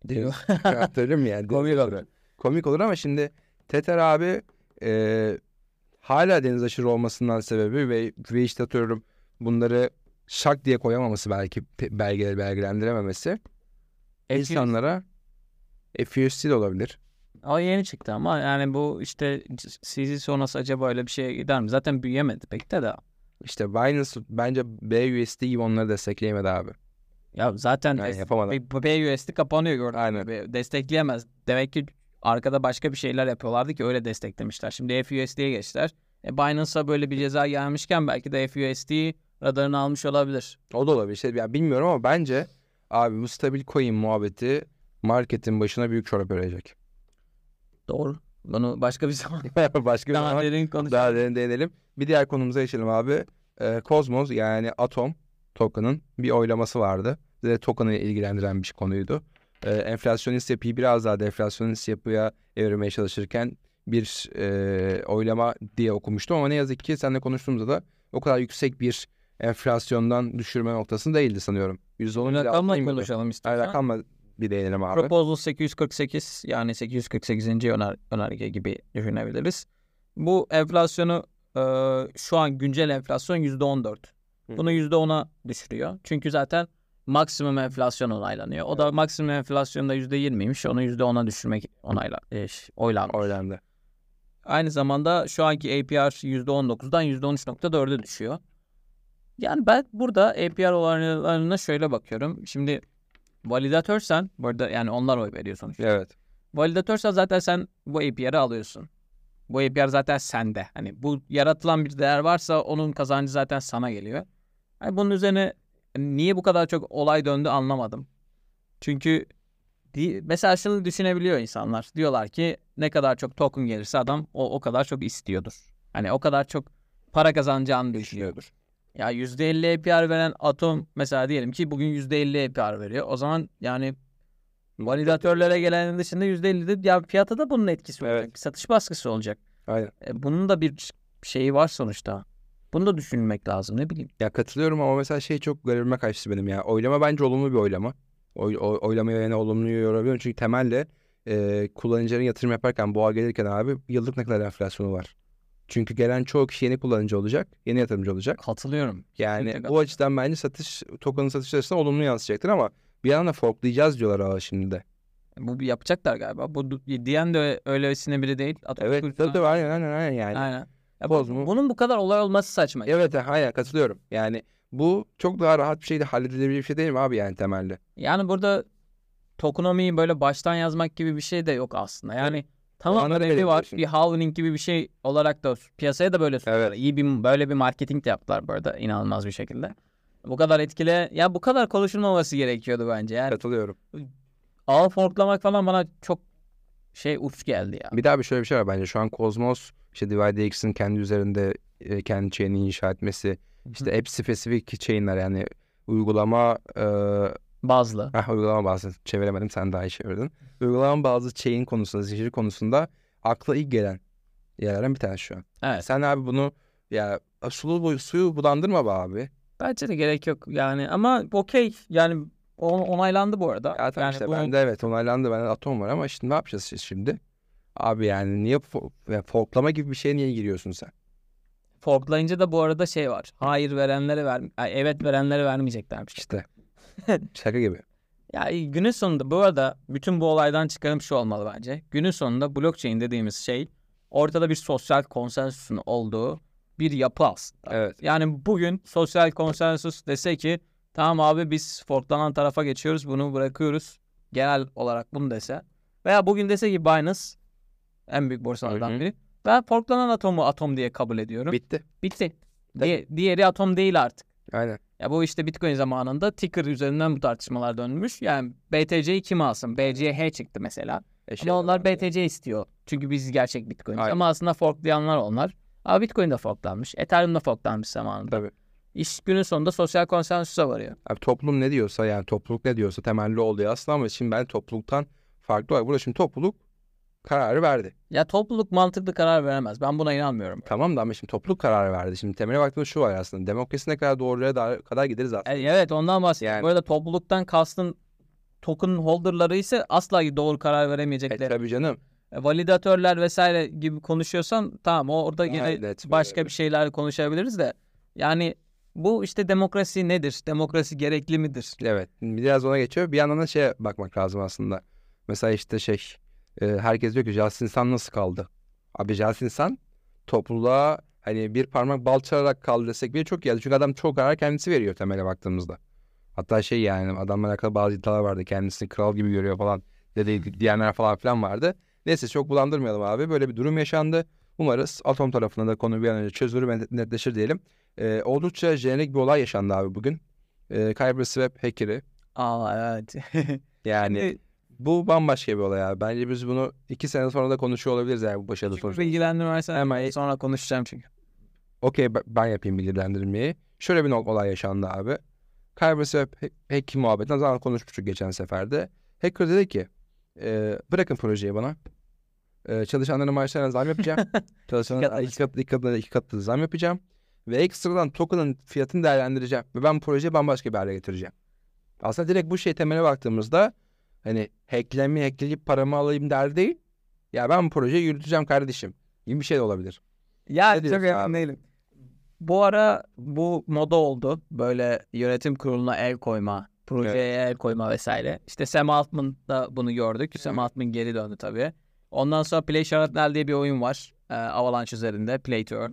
Diyor. (laughs) Hatırlarım yani. Komik olur. Komik olur ama şimdi Tether abi e, hala deniz aşırı olmasından sebebi ve, ve işte atıyorum bunları şak diye koyamaması belki belgeleri belgelendirememesi insanlara FUSD de olabilir. O yeni çıktı ama yani bu işte CZ sonrası acaba öyle bir şeye gider mi? Zaten büyüyemedi pek de de. İşte Binance bence BUSD gibi onları destekleyemedi abi. Ya zaten Yani yapamadı. BUSD kapanıyor gördüğün Aynen. Destekleyemez. Demek ki arkada başka bir şeyler yapıyorlardı ki öyle desteklemişler. Şimdi FUSD'ye geçtiler. E Binance'a böyle bir ceza gelmişken belki de FUSD radarını almış olabilir. O da olabilir. İşte, yani bilmiyorum ama bence abi bu stabil coin muhabbeti marketin başına büyük çorap örecek. Doğru. Bunu başka bir (laughs) zaman (laughs) Başka bir daha zaman derin konuşalım. daha derin değinelim. Bir diğer konumuza geçelim abi. Ee, Cosmos yani Atom token'ın bir oylaması vardı. Bize token'ı ilgilendiren bir konuydu. Ee, enflasyonist yapıyı biraz daha deflasyonist yapıya evirmeye çalışırken bir e, oylama diye okumuştum ama ne yazık ki seninle konuştuğumuzda da o kadar yüksek bir enflasyondan düşürme noktasında değildi sanıyorum. %10'un bile Rakamla altına inmedi. konuşalım istiyorsan. rakamla bir değinelim abi. Proposal 848 yani 848. öner önerge gibi düşünebiliriz. Bu enflasyonu e, şu an güncel enflasyon %14. Bunu %10'a düşürüyor. Çünkü zaten maksimum enflasyon onaylanıyor. O da maksimum enflasyonda %20'ymiş. Onu %10'a düşürmek onayla, e, oylanmış. Oylandı. Aynı zamanda şu anki APR %19'dan %13.4'e düşüyor. Yani ben burada APR oranlarına şöyle bakıyorum. Şimdi validatörsen, bu arada yani onlar oy veriyor sonuçta. Evet. Validatörsen zaten sen bu APR'ı alıyorsun. Bu APR zaten sende. Hani bu yaratılan bir değer varsa onun kazancı zaten sana geliyor. Hani bunun üzerine niye bu kadar çok olay döndü anlamadım. Çünkü mesela şunu düşünebiliyor insanlar. Diyorlar ki ne kadar çok token gelirse adam o, o kadar çok istiyordur. Hani o kadar çok para kazanacağını düşünüyordur. Ya %50 APR veren Atom mesela diyelim ki bugün %50 APR veriyor. O zaman yani validatörlere gelenin dışında %50'de ya fiyata da bunun etkisi olacak. Evet. Satış baskısı olacak. Aynen. E, bunun da bir şeyi var sonuçta. Bunu da düşünmek lazım ne bileyim. Ya katılıyorum ama mesela şey çok garibime kaçtı benim ya. Oylama bence olumlu bir oylama. Oy, oy, oylamayı yine olumlu yorabiliyorum. Çünkü temelde e, kullanıcıların yatırım yaparken boğa gelirken abi yıllık ne kadar enflasyonu var. Çünkü gelen çoğu kişi yeni kullanıcı olacak. Yeni yatırımcı olacak. Katılıyorum. Yani Kesinlikle bu açıdan bence satış token'ın satış açısından olumlu yansıyacaktır ama bir yandan da forklayacağız diyorlar ama şimdi de. Bu yapacaklar galiba. Bu diyen de öylesine biri değil. Atom Evet tabii tabii aynen aynen aynen yani. Aynen. Ya bu- Boz mu? bunun bu kadar olay olması saçma. Evet aynen katılıyorum. Yani bu çok daha rahat bir şekilde halledilebilir bir şey değil mi abi yani temelde? Yani burada tokenomiyi böyle baştan yazmak gibi bir şey de yok aslında. Yani tamam öyle öyle var. Bir halvening gibi bir şey olarak da piyasaya da böyle sundular. Evet. İyi bir böyle bir marketing de yaptılar bu arada inanılmaz bir şekilde. Bu kadar etkili ya bu kadar konuşulmaması gerekiyordu bence. Yani Katılıyorum. ağ forklamak falan bana çok şey uç geldi ya. Bir daha bir şöyle bir şey var bence. Şu an Cosmos işte DivideX'in kendi üzerinde e, kendi chain'i inşa etmesi. işte app spesifik chain'ler yani uygulama e, Bazlı. Heh, uygulama bazı çeviremedim sen daha iyi çevirdin. Uygulama bazı chain konusunda, zincir konusunda akla ilk gelen yerlerden bir tanesi şu an. Evet. Sen abi bunu ya sulu suyu bulandırma be abi. Bence de gerek yok yani ama okey yani onaylandı bu arada. Ya tamam yani işte bu- bende evet onaylandı bende atom var ama şimdi ne yapacağız şimdi? Abi yani niye fo- ya forklama gibi bir şeye niye giriyorsun sen? forklayınca da bu arada şey var. Hayır verenlere ver, ay, evet verenlere vermeyeceklermiş. İşte şaka gibi. (laughs) Ya günün sonunda bu arada bütün bu olaydan çıkarım şu olmalı bence. Günün sonunda blockchain dediğimiz şey ortada bir sosyal konsensüsün olduğu bir yapı aslında. Evet. Yani bugün sosyal konsensus dese ki tamam abi biz forklanan tarafa geçiyoruz bunu bırakıyoruz. Genel olarak bunu dese. Veya bugün dese ki Binance en büyük borsalardan biri. Ben forklanan atomu atom diye kabul ediyorum. Bitti. Bitti. Diye- diğeri atom değil artık. Aynen. Ya bu işte Bitcoin zamanında ticker üzerinden bu tartışmalar dönmüş. Yani BTC'yi kim alsın? BCH çıktı mesela. E şey Ama onlar var. BTC istiyor. Çünkü biz gerçek Bitcoin'iz. Aynen. Ama aslında forklayanlar onlar. Ama Bitcoin de forklanmış. Ethereum da forklanmış zamanında. Tabii. İş günün sonunda sosyal konsensüse varıyor. Abi toplum ne diyorsa yani topluluk ne diyorsa temelli oluyor aslında ama şimdi ben topluluktan farklı olarak burada şimdi topluluk kararı verdi. Ya topluluk mantıklı karar veremez. Ben buna inanmıyorum. Tamam da ama şimdi topluluk kararı verdi. Şimdi temele baktığımız şu var aslında. Demokrasi ne kadar doğruya da- kadar gideriz aslında. E, Evet ondan bahsediyorum. Yani- Bu arada topluluktan kastın token holderları ise asla doğru karar E, veremeyecekler. tabii canım. E, validatörler vesaire gibi konuşuyorsan tamam o orada yine Evet, başka böyle. bir şeyler konuşabiliriz de yani bu işte demokrasi nedir? Demokrasi gerekli midir? Evet. Biraz ona geçiyor. Bir yandan da şeye bakmak lazım aslında. Mesela işte şey e, herkes diyor ki Justin Sun nasıl kaldı? Abi Justin Sun topluluğa hani bir parmak bal çalarak kaldı desek bile çok geldi. Çünkü adam çok karar kendisi veriyor temele baktığımızda. Hatta şey yani adamla alakalı bazı iddialar vardı. Kendisini kral gibi görüyor falan dedi diyenler falan filan vardı. Neyse çok bulandırmayalım abi. Böyle bir durum yaşandı. Umarız Atom tarafında da konu bir an önce çözülür ve netleşir diyelim. E, oldukça jenerik bir olay yaşandı abi bugün. E, Kyber Swap hacker'i Aa evet. (laughs) yani bu bambaşka bir olay abi. Bence biz bunu iki sene sonra da konuşuyor olabiliriz yani bu başarılı sonuç. bilgilendirmezsen Hemen- sonra konuşacağım çünkü. Okey ben- yapayım bilgilendirmeyi. Şöyle bir olay yaşandı abi. Cyberswap hack- muhabbetinden zaten konuşmuştuk geçen seferde. Hacker dedi ki e, bırakın projeyi bana. E, çalışanların maaşlarına zam yapacağım. (laughs) Çalışanların iki katı, iki katı, iki katı zam yapacağım. ve ekstradan token'ın fiyatını değerlendireceğim ve ben projeyi bambaşka bir hale getireceğim. Aslında direkt bu şey temele baktığımızda hani hacklemi hackleyip paramı alayım der değil. Ya ben bu projeyi yürüteceğim kardeşim gibi bir şey de olabilir. Ya Ne çok emin değilim. Bu ara bu moda oldu. Böyle yönetim kuruluna el koyma, projeye el koyma vesaire. İşte Sam Altman'da bunu gördük. Sam Altman geri döndü tabii. Ondan sonra Play Sharapnel diye bir oyun var. Ee, Avalanche üzerinde. Play to Earn.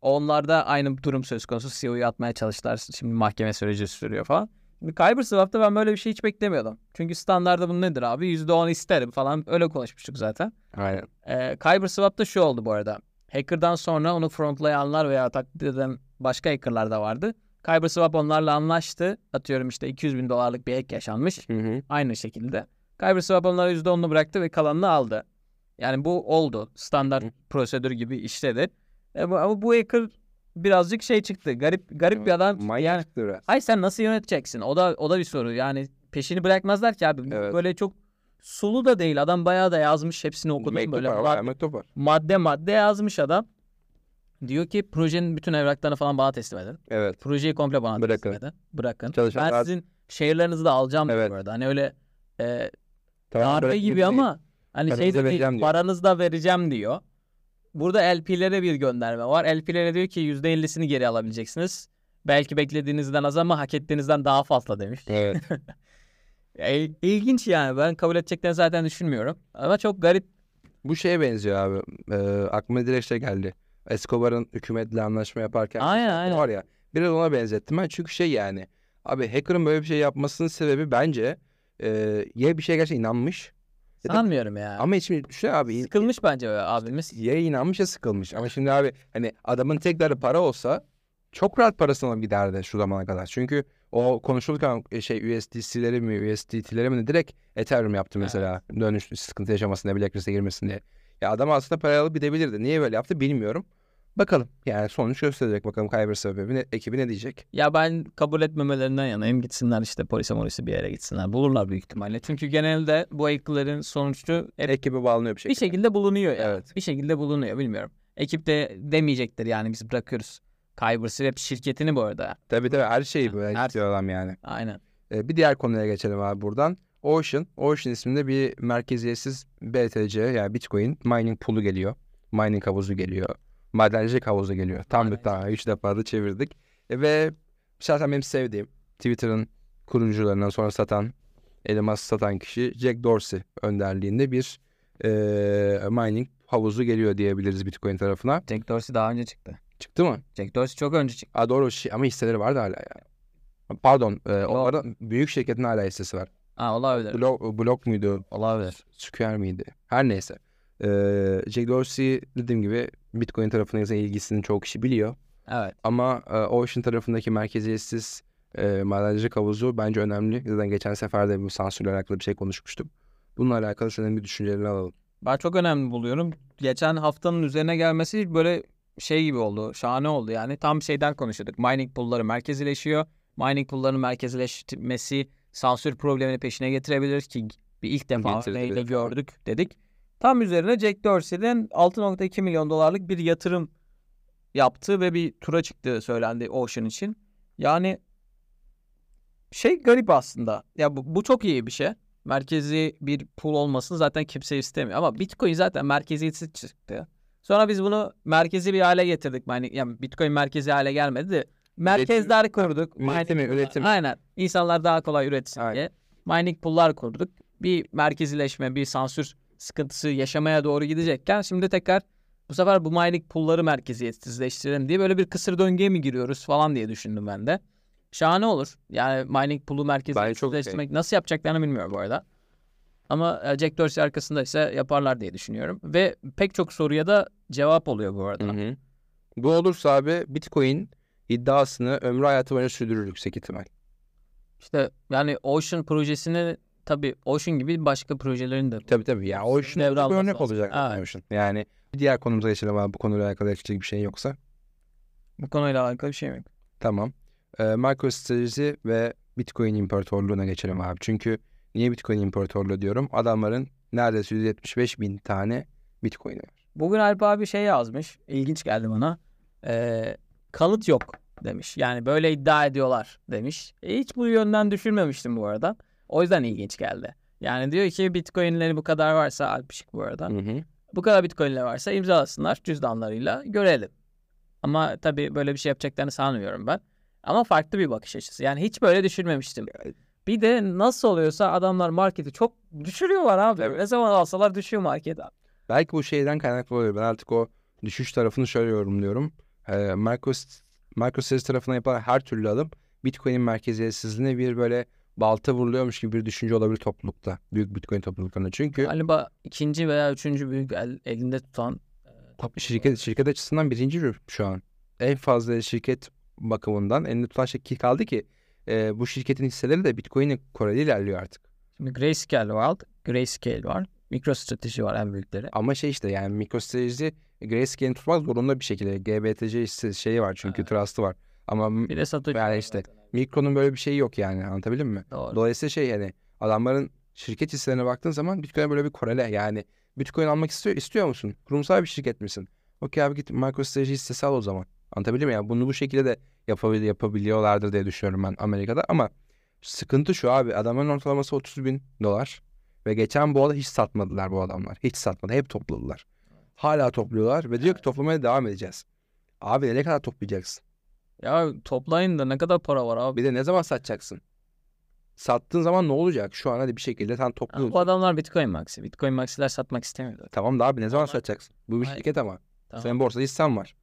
Onlarda aynı durum söz konusu. CEO'yu atmaya çalıştılar. Şimdi mahkeme süreci sürüyor falan. Şimdi Kyberswap'ta ben böyle bir şey hiç beklemiyordum. Çünkü standarda bu nedir abi? %10 isterim falan. Öyle konuşmuştuk zaten. Aynen. Ee, Kyberswap'ta şu oldu bu arada. Hacker'dan sonra onu frontlayanlar veya taklit eden başka hackerlar da vardı. Kyberswap onlarla anlaştı. Atıyorum işte 200 bin dolarlık bir hack yaşanmış. Hı hı. Aynı şekilde. Kyberswap onlara %10'unu bıraktı ve kalanını aldı. Yani bu oldu. Standart Hı. prosedür gibi işledi. E, bu, ama bu hacker birazcık şey çıktı. Garip garip bir adam. Yani, Manyaktı biraz. ay sen nasıl yöneteceksin? O da o da bir soru. Yani peşini bırakmazlar ki abi. Evet. Böyle çok sulu da değil. Adam bayağı da yazmış. Hepsini okudum. Mektup böyle var, mad- mektup var. madde madde yazmış adam. Diyor ki projenin bütün evraklarını falan bana teslim edin. Evet. Projeyi komple bana Bırakın. teslim edin. Bırakın. Çalışanlar- Ben sizin şehirlerinizi de alacağım Evet. bu arada. Hani öyle e, Tamam, darbe gibi değil. ama hani şey de paranızı da vereceğim diyor. Burada LP'lere bir gönderme var. LP'lere diyor ki %50'sini geri alabileceksiniz. Belki beklediğinizden az ama hak ettiğinizden daha fazla demiş. Evet. (laughs) İlginç yani. Ben kabul edeceklerini zaten düşünmüyorum. Ama çok garip. Bu şeye benziyor abi. Ee, aklıma direkt şey geldi. Escobar'ın hükümetle anlaşma yaparken Aynen, aynen. var ya. Biraz ona benzettim ben. Çünkü şey yani. Abi hacker'ın böyle bir şey yapmasının sebebi bence e, ya bir şey gerçekten inanmış. Ya da- Sanmıyorum ya. Ama şimdi düşün abi. Sıkılmış bence o abimiz. Ya inanmış ya sıkılmış. Ama şimdi abi hani adamın tek derdi para olsa çok rahat parasını alıp giderdi şu zamana kadar. Çünkü o konuşulurken e, şey USDC'leri mi USDT'leri mi direkt Ethereum yaptı mesela. Dönüş sıkıntı yaşamasın diye Black Risk'e girmesin diye. Ya adam aslında parayı alıp gidebilirdi. Niye böyle yaptı bilmiyorum. Bakalım. Yani sonuç gösterecek bakalım Kyber sebebi ne, ekibi ne diyecek. Ya ben kabul etmemelerinden yanayım. Gitsinler işte polise molise bir yere gitsinler. Bulurlar büyük ihtimalle. Çünkü genelde bu hackerların sonucu hep Ekibe bağlanıyor bir bir şekilde. şekilde bulunuyor ya. Evet. Bir şekilde bulunuyor bilmiyorum. Ekip de demeyecektir yani biz bırakıyoruz. Kyberswap şirketini bu arada. Tabii tabii her şeyi böyle Her- istiyor adam yani. Aynen. Ee, bir diğer konuya geçelim abi buradan. Ocean. Ocean isminde bir merkeziyetsiz BTC yani Bitcoin mining pool'u geliyor. Mining havuzu geliyor. Madencilik havuzu geliyor. Tam bir tane. Üç defa da çevirdik. E, ve şahsen benim sevdiğim Twitter'ın kurucularından sonra satan elmas satan kişi Jack Dorsey önderliğinde bir e, mining havuzu geliyor diyebiliriz Bitcoin tarafına. Jack Dorsey daha önce çıktı. Çıktı mı? Jack Dorsey çok önce çıktı. Aa, doğru şi- ama hisseleri vardı hala ya. Pardon. E, onların büyük şirketin hala hissesi var. Ha olabilir. Blok, blok muydu? Olabilir. Square miydi? Her neyse. Ee, Jack Dorsey dediğim gibi Bitcoin tarafına ise ilgisini çoğu kişi biliyor. Evet. Ama e, Ocean tarafındaki merkeziyetsiz e, madencilik havuzu bence önemli. Zaten geçen sefer de bu sansürle alakalı bir şey konuşmuştuk. Bununla alakalı senin bir düşüncelerini alalım. Ben çok önemli buluyorum. Geçen haftanın üzerine gelmesi böyle şey gibi oldu. Şahane oldu yani. Tam şeyden konuşuyorduk. Mining pool'ları merkezileşiyor. Mining pool'ların merkezileşmesi sansür problemini peşine getirebilir ki bir ilk defa örneğiyle gördük dedik. Tam üzerine Jack Dorsey'den 6.2 milyon dolarlık bir yatırım yaptı ve bir tura çıktığı söylendi Ocean için. Yani şey garip aslında. Ya bu, bu çok iyi bir şey. Merkezi bir pool olmasını zaten kimse istemiyor. Ama Bitcoin zaten merkeziyetsiz çıktı. Sonra biz bunu merkezi bir hale getirdik. Yani, yani Bitcoin merkezi hale gelmedi de merkezler kurduk. Üretimi, Mining- üretimi. Aynen. İnsanlar daha kolay üretsin Aynen. diye. Mining pool'lar kurduk. Bir merkezileşme, bir sansür sıkıntısı yaşamaya doğru gidecekken şimdi tekrar bu sefer bu mining pool'ları merkeziyetsizleştirelim diye böyle bir kısır döngüye mi giriyoruz falan diye düşündüm ben de. Şahane olur. Yani mining pool'u merkeziyetsizleştirmek nasıl yapacaklarını bilmiyorum bu arada. Ama e, Jack Dorsey arkasında ise yaparlar diye düşünüyorum. Ve pek çok soruya da cevap oluyor bu arada. Hı hı. Bu olursa abi Bitcoin iddiasını ömrü hayatı boyunca sürdürür yüksek ihtimal. İşte yani Ocean projesini tabii Ocean gibi başka projelerin de Tabii tabii. Ya Ocean bir örnek lazım. olacak. Evet. Ocean. Yani diğer konumuza geçelim abi. Bu konuyla alakalı ekleyecek bir şey yoksa. bu konuyla alakalı bir şey mi? Tamam. Ee, MicroStrategy ve Bitcoin imparatorluğuna geçelim abi. Çünkü niye Bitcoin imparatorluğu diyorum? Adamların neredeyse 175 bin tane Bitcoin'i var. Bugün Alp abi şey yazmış. İlginç geldi bana. Ee, kanıt yok demiş. Yani böyle iddia ediyorlar demiş. E, hiç bu yönden düşünmemiştim bu arada. O yüzden ilginç geldi. Yani diyor ki bitcoinleri bu kadar varsa Alpişik bu arada. Hı hı. Bu kadar bitcoinleri varsa imzalasınlar cüzdanlarıyla görelim. Ama tabii böyle bir şey yapacaklarını sanmıyorum ben. Ama farklı bir bakış açısı. Yani hiç böyle düşünmemiştim. Bir de nasıl oluyorsa adamlar marketi çok düşürüyorlar abi. Evet. Ne zaman alsalar düşüyor market abi. Belki bu şeyden kaynaklı oluyor. Ben artık o düşüş tarafını şöyle yorumluyorum. Ee, Marcos, MicroStrategy tarafından yapılan her türlü adım Bitcoin'in merkeziyetsizliğine bir böyle balta vuruluyormuş gibi bir düşünce olabilir toplulukta. Büyük Bitcoin topluluklarında. Çünkü Galiba ikinci veya üçüncü büyük el- elinde tutan şirket şirket açısından birinci şu an. En fazla şirket bakımından elinde tutan şey kaldı ki e, bu şirketin hisseleri de Bitcoin'in Kore'de ilerliyor artık. Şimdi Grayscale var, Grayscale var, MicroStrategy var en büyükleri. Ama şey işte yani MicroStrategy Grayscale'i tutmak zorunda bir şekilde. GBTC şeyi var çünkü Evet. trust'ı var. Ama Bir de Satoshi. Yani işte zaten. Mikro'nun böyle bir şeyi yok yani anlatabildim mi? Doğru. Dolayısıyla şey yani adamların şirket hisselerine baktığın zaman Bitcoin'e böyle bir korele yani Bitcoin almak istiyor istiyor musun? Kurumsal bir şirket misin? Okey abi git MicroStrategy hissesi al o zaman. Anlatabildim mi? Yani bunu bu şekilde de yapabil yapabiliyorlardır diye düşünüyorum ben Amerika'da ama sıkıntı şu abi adamların ortalaması 30 bin dolar ve geçen bu arada hiç satmadılar bu adamlar. Hiç satmadı. Hep topladılar. Hala topluyorlar ve diyor ki toplamaya devam edeceğiz. Abi ne kadar toplayacaksın? Ya toplayın da ne kadar para var abi. Bir de ne zaman satacaksın? Sattığın zaman ne olacak? Şu an hadi bir şekilde sen Ya topluyorsun. bu adamlar Bitcoin Maxi. Bitcoin Maxi'ler satmak istemiyorlar. Tamam da abi ne zaman Ama- satacaksın? Bu bir Hayır. şirket ama. Tamam. Senin borsada hissen var.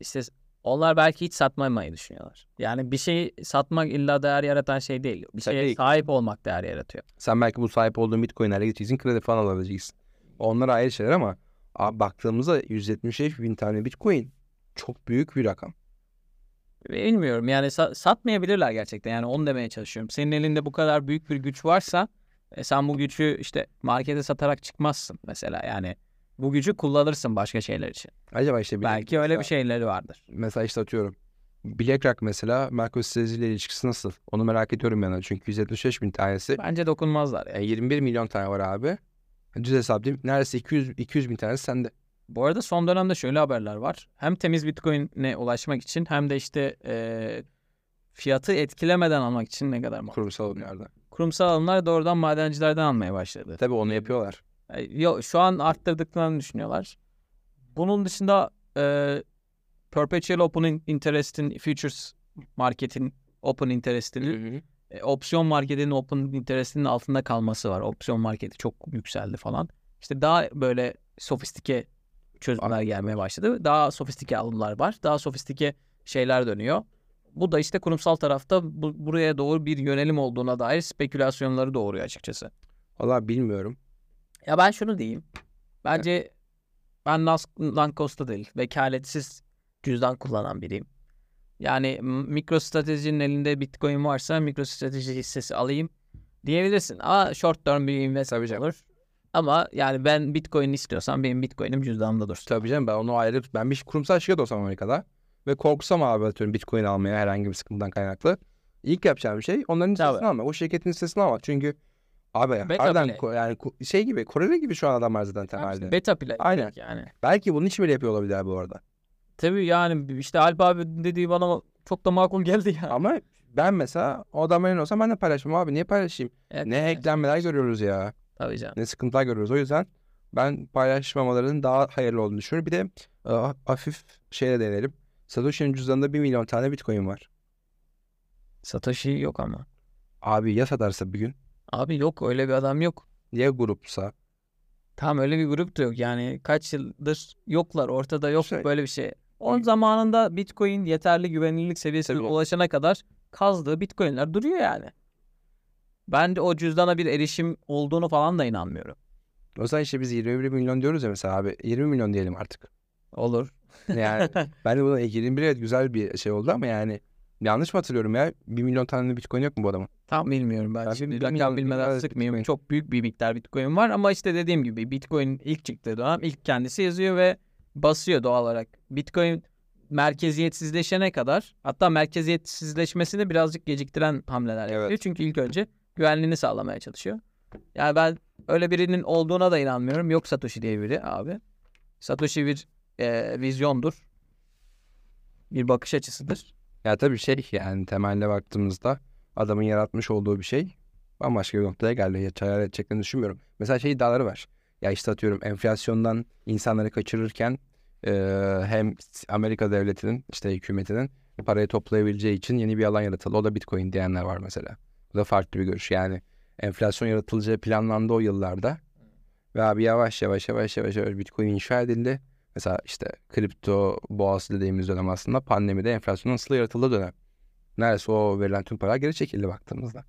İşte onlar belki hiç satmamayı düşünüyorlar. Yani bir şey satmak illa değer yaratan şey değil. Bir Tabii şeye değil. sahip olmak değer yaratıyor. Sen belki bu sahip olduğun bitcoinlerle gideceksin kredi falan alabileceksin. Onlar ayrı şeyler ama abi baktığımızda 175 bin tane bitcoin çok büyük bir rakam. Bilmiyorum yani sa- satmayabilirler gerçekten. Yani onu demeye çalışıyorum. Senin elinde bu kadar büyük bir güç varsa e, sen bu gücü işte markete satarak çıkmazsın mesela. Yani bu gücü kullanırsın başka şeyler için. Acaba işte Belki öyle bir mesela- şeyleri vardır. Mesela işte atıyorum. BlackRock mesela MicroStrategy ile ilişkisi nasıl? Onu merak ediyorum yani. Çünkü 175 bin tanesi. Bence dokunmazlar ya. Yani 21 milyon tane var abi. Düz hesaplayayım. Neredeyse 200, 200 bin tanesi sende. Bu arada son dönemde şöyle haberler var. Hem temiz Bitcoin'e ulaşmak için hem de işte e, fiyatı etkilemeden almak için ne kadar mal. Kurumsal oyunlarda. Kurumsal alımlar doğrudan madencilerden almaya başladı. Tabii onu yapıyorlar. E, Yo, şu an arttırdıklarını düşünüyorlar. Bunun dışında e, Perpetual Open Interest'in Futures Market'in Open Interest'inin e, opsiyon marketinin Open Interest'inin altında kalması var. Opsiyon marketi çok yükseldi falan. İşte daha böyle sofistike çözümler gelmeye başladı. Daha sofistike alımlar var. Daha sofistike şeyler dönüyor. Bu da işte kurumsal tarafta bu, buraya doğru bir yönelim olduğuna dair spekülasyonları doğuruyor açıkçası. Valla bilmiyorum. Ya ben şunu diyeyim. Bence ben Lankos'ta değil, vekaletsiz cüzdan kullanan biriyim. Yani m- MicroStrategy'nin elinde Bitcoin varsa MicroStrategy hissesi alayım diyebilirsin. Ama short term bir canım. olur. Ama yani ben Bitcoin istiyorsam benim Bitcoin'im cüzdanımda dursun. Tabii canım ben onu ayrı ben bir kurumsal şirket olsam Amerika'da ve korksam abi atıyorum Bitcoin almaya herhangi bir sıkıntıdan kaynaklı. İlk yapacağım şey onların Tabii. hissesini almak. O şirketin hissesini almak. Çünkü abi harbiden ko- yani ko- şey gibi Koreli gibi şu an adamlar zaten işte, temelde. Beta play Aynen. yani. Belki bunun için bile yapıyor olabilirler bu arada. Tabii yani işte Alp abi dediği bana çok da makul geldi ya. Ama ben mesela o adamların olsam ben de paylaşmam abi. Niye paylaşayım? Evet, Ne evet. eklenmeler görüyoruz ya. Tabii canım. Ne sıkıntılar görüyoruz. O yüzden ben paylaşmamaların daha hayırlı olduğunu düşünüyorum. Bir de e, hafif şeye değinelim. Satoshi'nin cüzdanında 1 milyon tane Bitcoin var. Satoshi yok ama. Abi ya satarsa bir gün Abi yok öyle bir adam yok. ya grupsa Tamam öyle bir grup da yok. Yani kaç yıldır yoklar. Ortada yok Şey- böyle bir şey. Onun zamanında Bitcoin yeterli güvenilirlik seviyesine Tabii. ulaşana kadar kazdığı Bitcoin'ler duruyor yani. Ben de o cüzdana bir erişim olduğunu falan da inanmıyorum. o zaman işte biz 21 milyon diyoruz ya mesela abi 20 milyon diyelim artık. Olur. Yani (laughs) ben de buna 21 evet güzel bir şey oldu ama yani yanlış mı hatırlıyorum ya 1 milyon tane Bitcoin yok mu bu adamın? Tam bilmiyorum ben. Ben Şimdi rakam bilmeden sıkmayayım. Bitcoin. Çok büyük bir miktar Bitcoin var ama işte dediğim gibi Bitcoin ilk çıktığı dönem ilk kendisi yazıyor ve basıyor doğal olarak. Bitcoin merkeziyetsizleşene kadar hatta merkeziyetsizleşmesini birazcık geciktiren hamleler yapıyor. Evet. Çünkü ilk önce güvenliğini sağlamaya çalışıyor. Yani ben öyle birinin olduğuna da inanmıyorum. Yok Satoshi diye biri abi. Satoshi bir e, vizyondur. bir bakış açısıdır. Ya tabii şey yani temelde baktığımızda adamın yaratmış olduğu bir şey bambaşka bir noktaya geldi. Ya hayal edeceklerini düşünmüyorum. Mesela şey iddiaları var. Ya işte atıyorum enflasyondan insanları kaçırırken e, hem Amerika devletinin işte hükümetinin parayı toplayabileceği için yeni bir alan yaratıldı. O da Bitcoin diyenler var mesela. Da farklı bir görüş. Yani enflasyon yaratılacağı planlandı o yıllarda. Ve abi yavaş yavaş yavaş yavaş yavaş Bitcoin inşa edildi. Mesela işte kripto boğası dediğimiz dönem aslında pandemide enflasyonun nasıl yaratıldığı dönem. Neredeyse o verilen tüm para geri çekildi baktığımızda.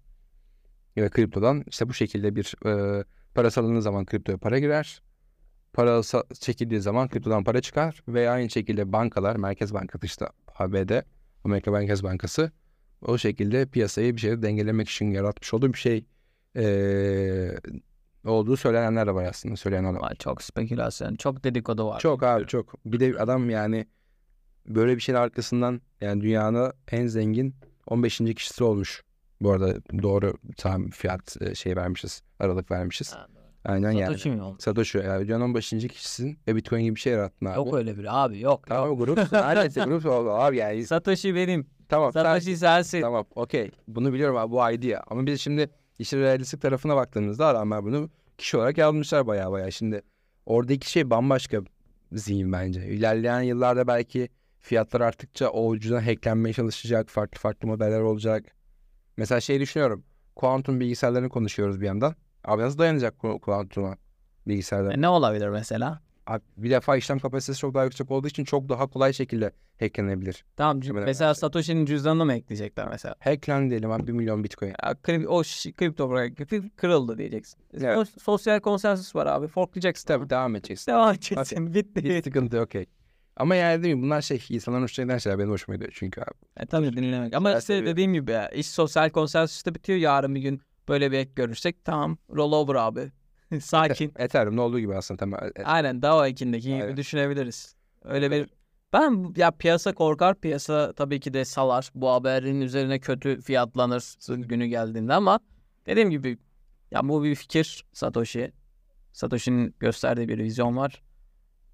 Ve kriptodan işte bu şekilde bir e, para salındığı zaman kriptoya para girer. Para çekildiği zaman kriptodan para çıkar. Ve aynı şekilde bankalar, Merkez Bankası işte ABD, Amerika Merkez Bankası o şekilde piyasayı bir şekilde dengelemek için yaratmış olduğu bir şey e, olduğu söylenenler de var aslında. Söyleyenler de var. Çok spekülasyon, çok dedikodu var. Çok abi çok. Bir de adam yani böyle bir şeyin arkasından yani dünyanın en zengin 15. kişisi olmuş. Bu arada doğru tam fiyat şey vermişiz. Aralık vermişiz. Ha, Aynen yani. Satoshi mi oldu? Satoshi yani dünyanın 15. kişisin ve Bitcoin gibi bir şey yarattın abi. Yok öyle biri abi yok. Tamam yok. grupsun. (laughs) Neredeyse grup oldu abi yani. (laughs) Satoshi benim. Tamam. sen- Satoshi sensin. Tamam okey. Bunu biliyorum abi bu idea. Ama biz şimdi işin realistik tarafına baktığımızda adamlar bunu kişi olarak yazmışlar bayağı bayağı. Şimdi oradaki şey bambaşka zihin bence. İlerleyen yıllarda belki fiyatlar arttıkça o ucuna hacklenmeye çalışacak. Farklı farklı modeller olacak. Mesela şey düşünüyorum. Kuantum bilgisayarlarını konuşuyoruz bir yandan. Abi nasıl dayanacak ku- kuantuma bilgisayarlar? E, ne olabilir mesela? Abi bir defa işlem kapasitesi çok daha yüksek olduğu için çok daha kolay şekilde hacklenebilir. Tamam mesela öyle. Satoshi'nin cüzdanını mı ekleyecekler mesela? Hacklen diyelim abi 1 milyon bitcoin. Ya, kri- o kripto kırıldı diyeceksin. Evet. Sos- Sosyal konsensus var abi. Forklayacaksın. Tabii devam edeceksin. (laughs) Devam edeceksin. Bitti. Hiç sıkıntı yok, okey. Ama yani değil mi bunlar şey insanların hoşuna giden şeyler benim hoşuma gidiyor çünkü abi. E, tabii dinlemek. Ama işte dediğim gibi ya, iş sosyal konsensusta bitiyor. Yarın bir gün böyle bir ek görürsek tamam rollover abi. (laughs) Sakin. Ethereum'da olduğu gibi aslında temel. e- Aynen DAO ekindeki gibi Aynen. düşünebiliriz. Öyle bir ben ya piyasa korkar piyasa tabii ki de salar bu haberin üzerine kötü fiyatlanır günü geldiğinde ama dediğim gibi ya bu bir fikir Satoshi. Satoshi'nin gösterdiği bir vizyon var.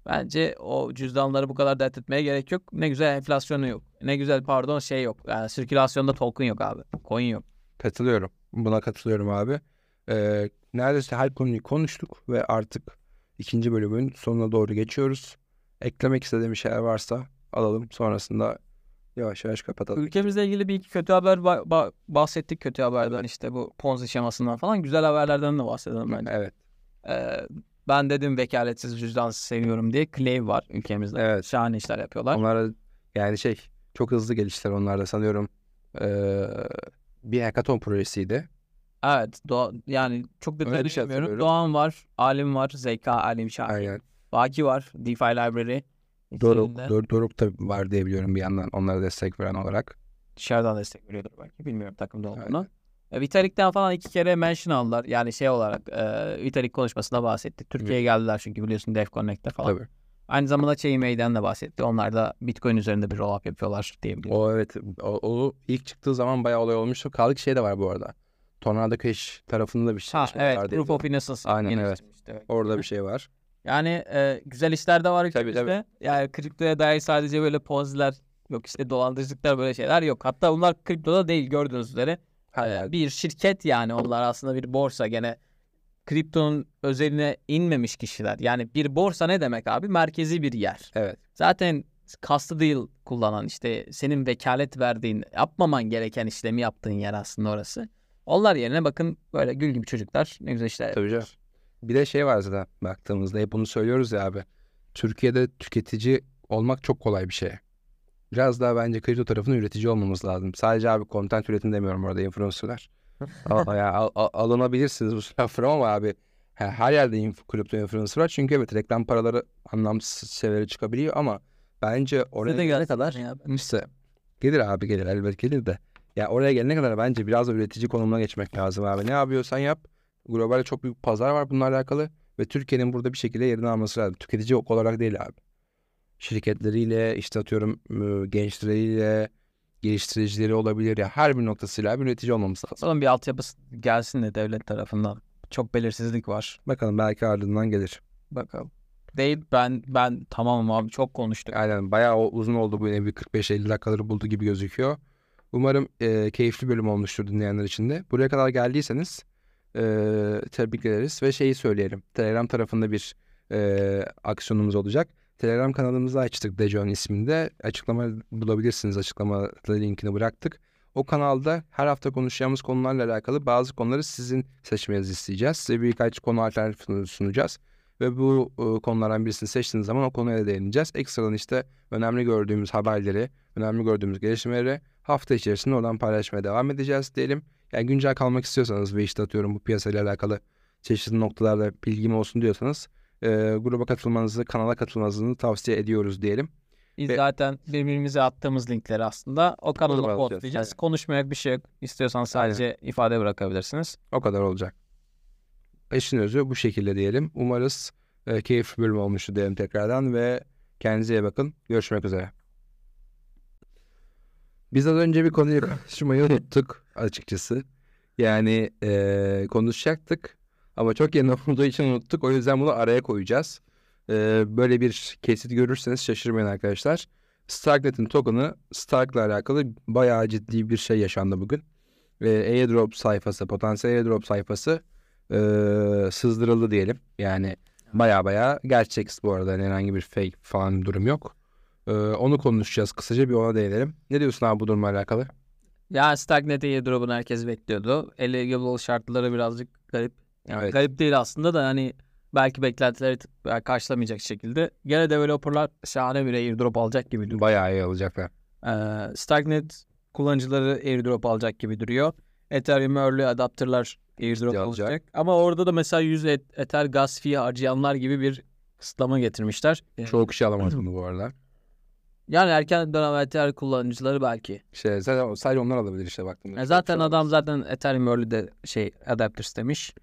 Bence o cüzdanları bu kadar dert etmeye gerek yok. Ne güzel enflasyonu yok. Ne güzel pardon şey yok. Yani sirkülasyonda token yok abi. Coin yok. Katılıyorum. Buna katılıyorum abi. Ee, neredeyse her konuyu konuştuk ve artık ikinci bölümün sonuna doğru geçiyoruz. Eklemek istediğim şeyler varsa alalım. Sonrasında yavaş yavaş kapatalım. Ülkemizle ilgili bir iki kötü haber ba- ba- bahsettik kötü haberden işte bu Ponzi şemasından falan güzel haberlerden de bahsedelim bence. Evet. Ee, ben dedim vekaletsiz cüzdan seviyorum diye Clave var ülkemizde. Evet. Şahane işler yapıyorlar. Onlar yani şey çok hızlı geliştiler onlar da sanıyorum. Ee, bir hackathon projesiydi. Evet. Doğa, yani çok detaylı şey bilmiyorum. Doğan var, Alim var, Zeka, Alim Şahin. Aynen. Baki var, DeFi Library. Doruk, İkisinde Dor- Doruk da var diye biliyorum bir yandan onlara destek veren olarak. Dışarıdan destek veriyordur belki. Bilmiyorum takımda olduğunu. Aynen. E, Vitalik'ten falan iki kere mention aldılar. Yani şey olarak e, Vitalik konuşmasında bahsetti. Türkiye'ye geldiler çünkü biliyorsun Dev Connect'te falan. Tabii. Aynı zamanda Chainmail'den de bahsetti. Onlar da Bitcoin üzerinde bir roll-up yapıyorlar diyebilirim. O evet o, o ilk çıktığı zaman bayağı olay olmuştu. Kaldı ki şey de var bu arada. Tornado Cash tarafında da bir şey Ha evet var Proof of Innocence. Aynen, evet. evet. Orada bir şey var. Yani e, güzel işler de var Tabii, ülkemizde. Yani kriptoya dair sadece böyle ponziler yok işte dolandırıcılıklar böyle şeyler yok. Hatta bunlar kriptoda değil gördüğünüz üzere. Ha, E, yani, bir şirket yani onlar aslında bir borsa gene kriptonun özeline inmemiş kişiler. Yani bir borsa ne demek abi? Merkezi bir yer. evet. Zaten kastı değil kullanan işte senin vekalet verdiğin yapmaman gereken işlemi yaptığın yer aslında orası. Onlar yerine bakın böyle gül gibi çocuklar ne güzel işler Tabii canım. Bir de şey var zaten baktığımızda hep bunu söylüyoruz ya abi. Türkiye'de tüketici olmak çok kolay bir şey. Biraz daha bence kripto tarafında üretici olmamız lazım. Sadece abi content üretim demiyorum orada influencerlar. Al- ya, al- al- alınabilirsiniz bu lafı ama abi he- her yerde inf- kripto influencer var. Çünkü evet reklam paraları anlamsız şeylere çıkabiliyor ama bence oraya de gelene kadar ya. işte gelir abi gelir elbet gelir de. Ya oraya gelene kadar bence biraz da üretici konumuna geçmek lazım abi. Ne yapıyorsan yap. Globalde çok büyük pazar var bununla alakalı ve Türkiye'nin burada bir şekilde yerini alması lazım. Tüketici olarak değil abi. Şirketleriyle işte atıyorum ıı, gençleriyle geliştiricileri olabilir ya her bir noktasıyla bir üretici olmamız lazım. Son bir altyapısı gelsin de devlet tarafından. Çok belirsizlik var. Bakalım belki ardından gelir. Bakalım. değil. Ben ben tamamım abi çok konuştuk. Aynen bayağı uzun oldu bu yine bir 45-50 dakikaları buldu gibi gözüküyor. Umarım e, keyifli bölüm olmuştur dinleyenler için de. Buraya kadar geldiyseniz e, tebrik ederiz ve şeyi söyleyelim. Telegram tarafında bir e, aksiyonumuz olacak. Telegram kanalımızı açtık Dejon isminde. Açıklama bulabilirsiniz. Açıklamada linkini bıraktık. O kanalda her hafta konuşacağımız konularla alakalı bazı konuları sizin seçmenizi isteyeceğiz. Size birkaç konu alternatifi sunacağız. Ve bu e, konulardan birisini seçtiğiniz zaman o konuya değineceğiz. Ekstradan işte önemli gördüğümüz haberleri, önemli gördüğümüz gelişmeleri hafta içerisinde oradan paylaşmaya devam edeceğiz diyelim. Yani güncel kalmak istiyorsanız ve işte atıyorum bu piyasayla alakalı çeşitli noktalarda bilgim olsun diyorsanız e, gruba katılmanızı, kanala katılmanızı tavsiye ediyoruz diyelim. Biz Ve- zaten birbirimize attığımız linkleri aslında o atacağız. postlayacağız. Aynen. Konuşmayak bir şey yok. İstiyorsan sadece ifade bırakabilirsiniz. O kadar olacak. İşin özü bu şekilde diyelim. Umarız e, keyifli bölüm olmuştur diyelim tekrardan ve kendinize iyi bakın. Görüşmek üzere. Biz az önce bir konuyu konuşmayı unuttuk açıkçası. Yani e, konuşacaktık ama çok yeni (laughs) olduğu için unuttuk. O yüzden bunu araya koyacağız. E, böyle bir kesit görürseniz şaşırmayın arkadaşlar. Starknet'in token'ı Stark'la alakalı bayağı ciddi bir şey yaşandı bugün. E, airdrop sayfası, potansiyel airdrop sayfası e, sızdırıldı diyelim. Yani baya baya gerçek bu arada. Yani herhangi bir fake falan bir durum yok. E, onu konuşacağız. Kısaca bir ona değinelim. Ne diyorsun abi bu durumla alakalı? Ya Stagnate airdrop'unu herkes bekliyordu. Eligible şartları birazcık garip. Yani Evet. Garip değil aslında da hani belki beklentileri karşılamayacak şekilde. Gene developerlar şahane bir airdrop alacak gibi duruyor. Bayağı iyi alacaklar. Ee, Stagnate kullanıcıları airdrop alacak gibi duruyor. Ethereum Early Adapter'lar airdrop Alacak. alacak. Ama orada da mesela 100 et- Ether gas fee harcayanlar gibi bir kısıtlama getirmişler. Çoğu kişi alamaz bunu bu arada. Yani erken dönem Ether kullanıcıları belki. İşte zaten, sadece onlar alabilir işte baktığımda. E zaten adam zaten Ethereum Early'de şey adapter istemiş.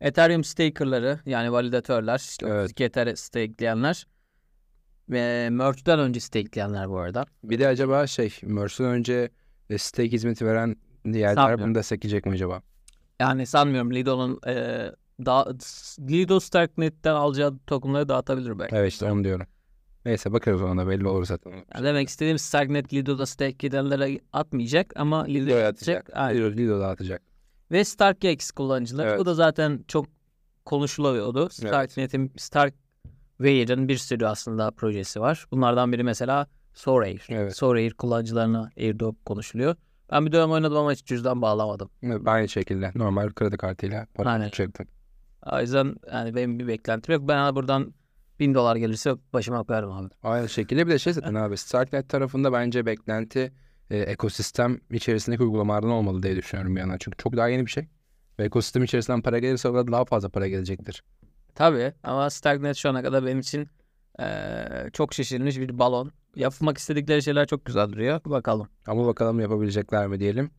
Ethereum stakerları yani validatörler, işte Evet. 32 Ether stakeleyenler ve merge'den önce stakeleyenler bu arada. Bir de acaba şey Merce'den önce e, stake hizmeti veren diğerler bunu destekleyecek mi acaba? Yani sanmıyorum Lido'nun e, da, Lido Starknet'ten alacağı tokenları dağıtabilir belki. Evet işte onu diyorum. Neyse bakarız ona belli olur zaten. Yani demek istediğim Starknet Lido'da stake edenlere atmayacak ama Lido'ya Lido'ya atacak. atacak. Aynen. Lido, Lido dağıtacak. Ve StarkX kullanıcıları. Evet. Bu da zaten çok konuşuluyordu. Starknet'in Starkware'ın bir sürü aslında projesi var. Bunlardan biri mesela Sorair. Evet. Sorair kullanıcılarına airdrop konuşuluyor. Ben bir dönem oynadım ama hiç cüzdan bağlamadım. Evet, Aynı şekilde normal kredi kartıyla para çektim. O yüzden yani benim bir beklentim yok. Ben buradan bin dolar gelirse başıma koyarım abi. Aynı şekilde bir de şey zaten abi Starknet tarafında bence beklenti e, ekosistem içerisindeki uygulamalardan olmalı diye düşünüyorum bir yandan. Çünkü çok daha yeni bir şey. Ve ekosistem içerisinden para gelirse orada daha fazla para gelecektir. Tabii ama Starknet şu ana kadar benim için eee, çok şişirilmiş bir balon. Yapmak istedikleri şeyler çok güzel duruyor. Bakalım. Ama bakalım yapabilecekler mi diyelim.